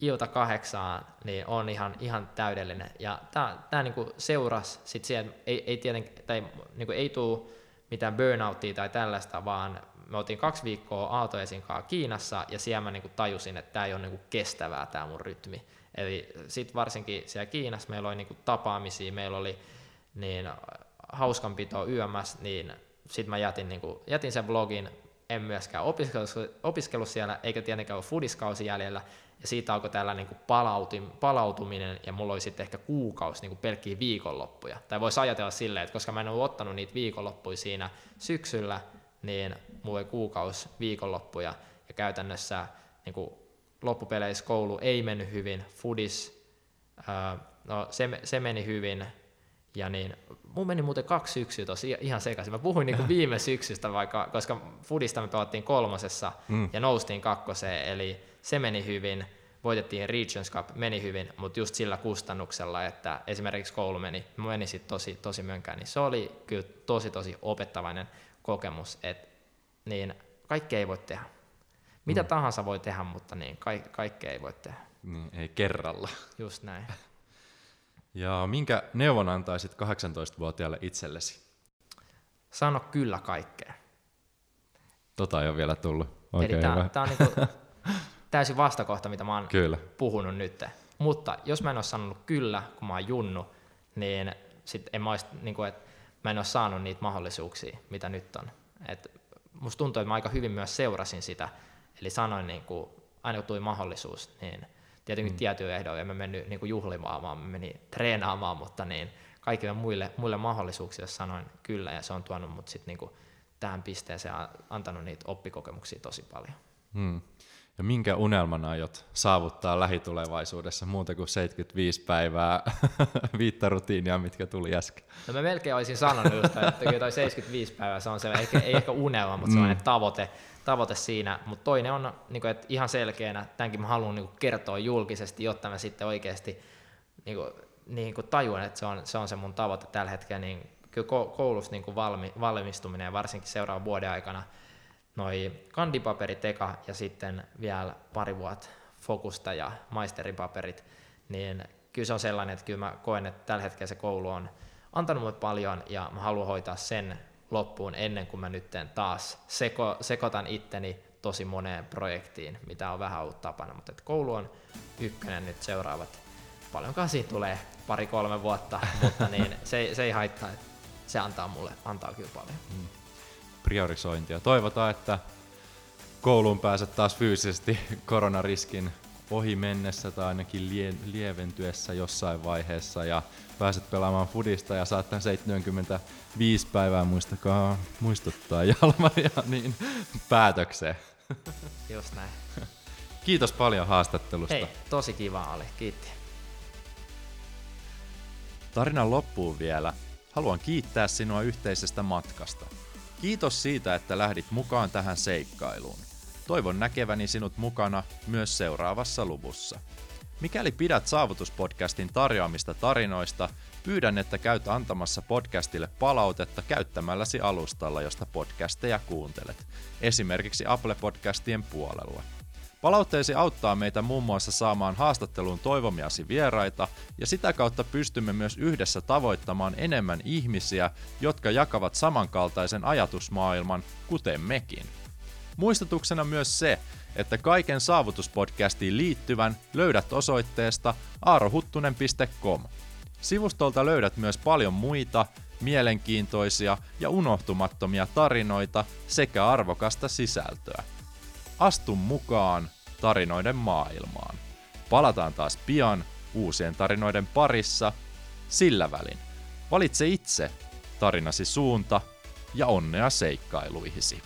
ilta kahdeksaan niin on ihan, ihan täydellinen. Ja tämä, niin kuin seurasi sit siihen, ei, ei, tieten, tai kuin ei tule mitään burnouttia tai tällaista, vaan me oltiin kaksi viikkoa Aaltoesin kanssa Kiinassa, ja siellä mä niin kuin tajusin, että tämä ei ole niin kuin kestävää tämä mun rytmi. Eli sitten varsinkin siellä Kiinassa meillä oli niin kuin tapaamisia, meillä oli niin hauskanpitoa YMS, niin sitten mä jätin, niin kuin, jätin sen vlogin, en myöskään opiskellut, opiskellut siellä, eikä tietenkään ole fudiskausi jäljellä, ja siitä alkoi tällä niin kuin palautuminen, ja mulla oli sitten ehkä kuukausi niin pelkkiä viikonloppuja. Tai voisi ajatella silleen, että koska mä en ollut ottanut niitä viikonloppuja siinä syksyllä, niin mulla oli kuukausi viikonloppuja, ja käytännössä niin kuin loppupeleissä koulu ei mennyt hyvin, fudis, no se, se meni hyvin, ja niin, mun meni muuten kaksi syksyä tosi ihan sekaisin. Mä puhuin niin kuin viime syksystä, vaikka, koska Fudista me pelattiin kolmosessa mm. ja noustiin kakkoseen, eli se meni hyvin. Voitettiin Regions Cup, meni hyvin, mutta just sillä kustannuksella, että esimerkiksi koulu meni, meni sit tosi, tosi mönkään, niin se oli kyllä tosi tosi opettavainen kokemus, että niin kaikkea ei voi tehdä. Mitä mm. tahansa voi tehdä, mutta niin ka- kaikkea ei voi tehdä. Niin, ei kerralla. Just näin. Ja minkä neuvon antaisit 18-vuotiaalle itsellesi? Sano kyllä kaikkeen. Tota ei ole vielä tullut. Oikein Eli tämä on niinku täysin vastakohta, mitä mä oon kyllä. puhunut nyt. Mutta jos mä en ole sanonut kyllä, kun mä oon junnu, niin sit en mä, olisi, niinku, et mä en ole saanut niitä mahdollisuuksia, mitä nyt on. Et musta tuntuu, että mä aika hyvin myös seurasin sitä. Eli sanoin, niin kuin, aina kun tuli mahdollisuus, niin tietenkin mm. tietyillä ehdoilla, emme mennyt niin kuin juhlimaan, vaan me meni treenaamaan, mutta niin kaikille muille, muille mahdollisuuksille sanoin kyllä, ja se on tuonut mut sitten niin tähän pisteeseen antanut niitä oppikokemuksia tosi paljon. Hmm. Ja minkä unelman aiot saavuttaa lähitulevaisuudessa muuta kuin 75 päivää viittä rutiinia, mitkä tuli äsken? No mä melkein olisin sanonut just, että kyllä toi 75 päivää, se on se, ei, ei ehkä unelma, mutta mm. sellainen tavoite, tavoite siinä. Mutta toinen on niin kuin, että ihan selkeänä, tämänkin mä haluan niin kuin, kertoa julkisesti, jotta mä sitten oikeasti niin kuin, niin kuin tajun, että se on, se on se mun tavoite tällä hetkellä. Niin kyllä koulussa niin kuin valmi, valmistuminen ja varsinkin seuraavan vuoden aikana – noi kandipaperit eka ja sitten vielä pari vuotta fokusta ja maisteripaperit, niin kyllä se on sellainen, että kyllä mä koen, että tällä hetkellä se koulu on antanut mulle paljon ja mä haluan hoitaa sen loppuun ennen kuin mä nyt taas seko, sekoitan itteni tosi moneen projektiin, mitä on vähän ollut tapana, mutta että koulu on ykkönen nyt seuraavat, paljonkaan siitä tulee? Pari-kolme vuotta, mutta niin se, se ei haittaa, että se antaa mulle, antaa kyllä paljon. Mm priorisointia. Toivotaan, että kouluun pääset taas fyysisesti koronariskin ohi mennessä tai ainakin lie, lieventyessä jossain vaiheessa ja pääset pelaamaan fudista ja saat tämän 75 päivää, muistakaa muistuttaa Jalmaria, niin päätökseen. Just näin. Kiitos paljon haastattelusta. Hei, tosi kiva oli, kiitti. Tarinan loppuun vielä. Haluan kiittää sinua yhteisestä matkasta. Kiitos siitä, että lähdit mukaan tähän seikkailuun. Toivon näkeväni sinut mukana myös seuraavassa luvussa. Mikäli pidät Saavutuspodcastin tarjoamista tarinoista, pyydän, että käyt antamassa podcastille palautetta käyttämälläsi alustalla, josta podcasteja kuuntelet, esimerkiksi Apple-podcastien puolella. Palautteesi auttaa meitä muun muassa saamaan haastatteluun toivomiasi vieraita, ja sitä kautta pystymme myös yhdessä tavoittamaan enemmän ihmisiä, jotka jakavat samankaltaisen ajatusmaailman, kuten mekin. Muistutuksena myös se, että kaiken saavutuspodcastiin liittyvän löydät osoitteesta aarohuttunen.com. Sivustolta löydät myös paljon muita, mielenkiintoisia ja unohtumattomia tarinoita sekä arvokasta sisältöä. Astu mukaan tarinoiden maailmaan. Palataan taas pian uusien tarinoiden parissa. Sillä välin. Valitse itse tarinasi suunta ja onnea seikkailuihisi.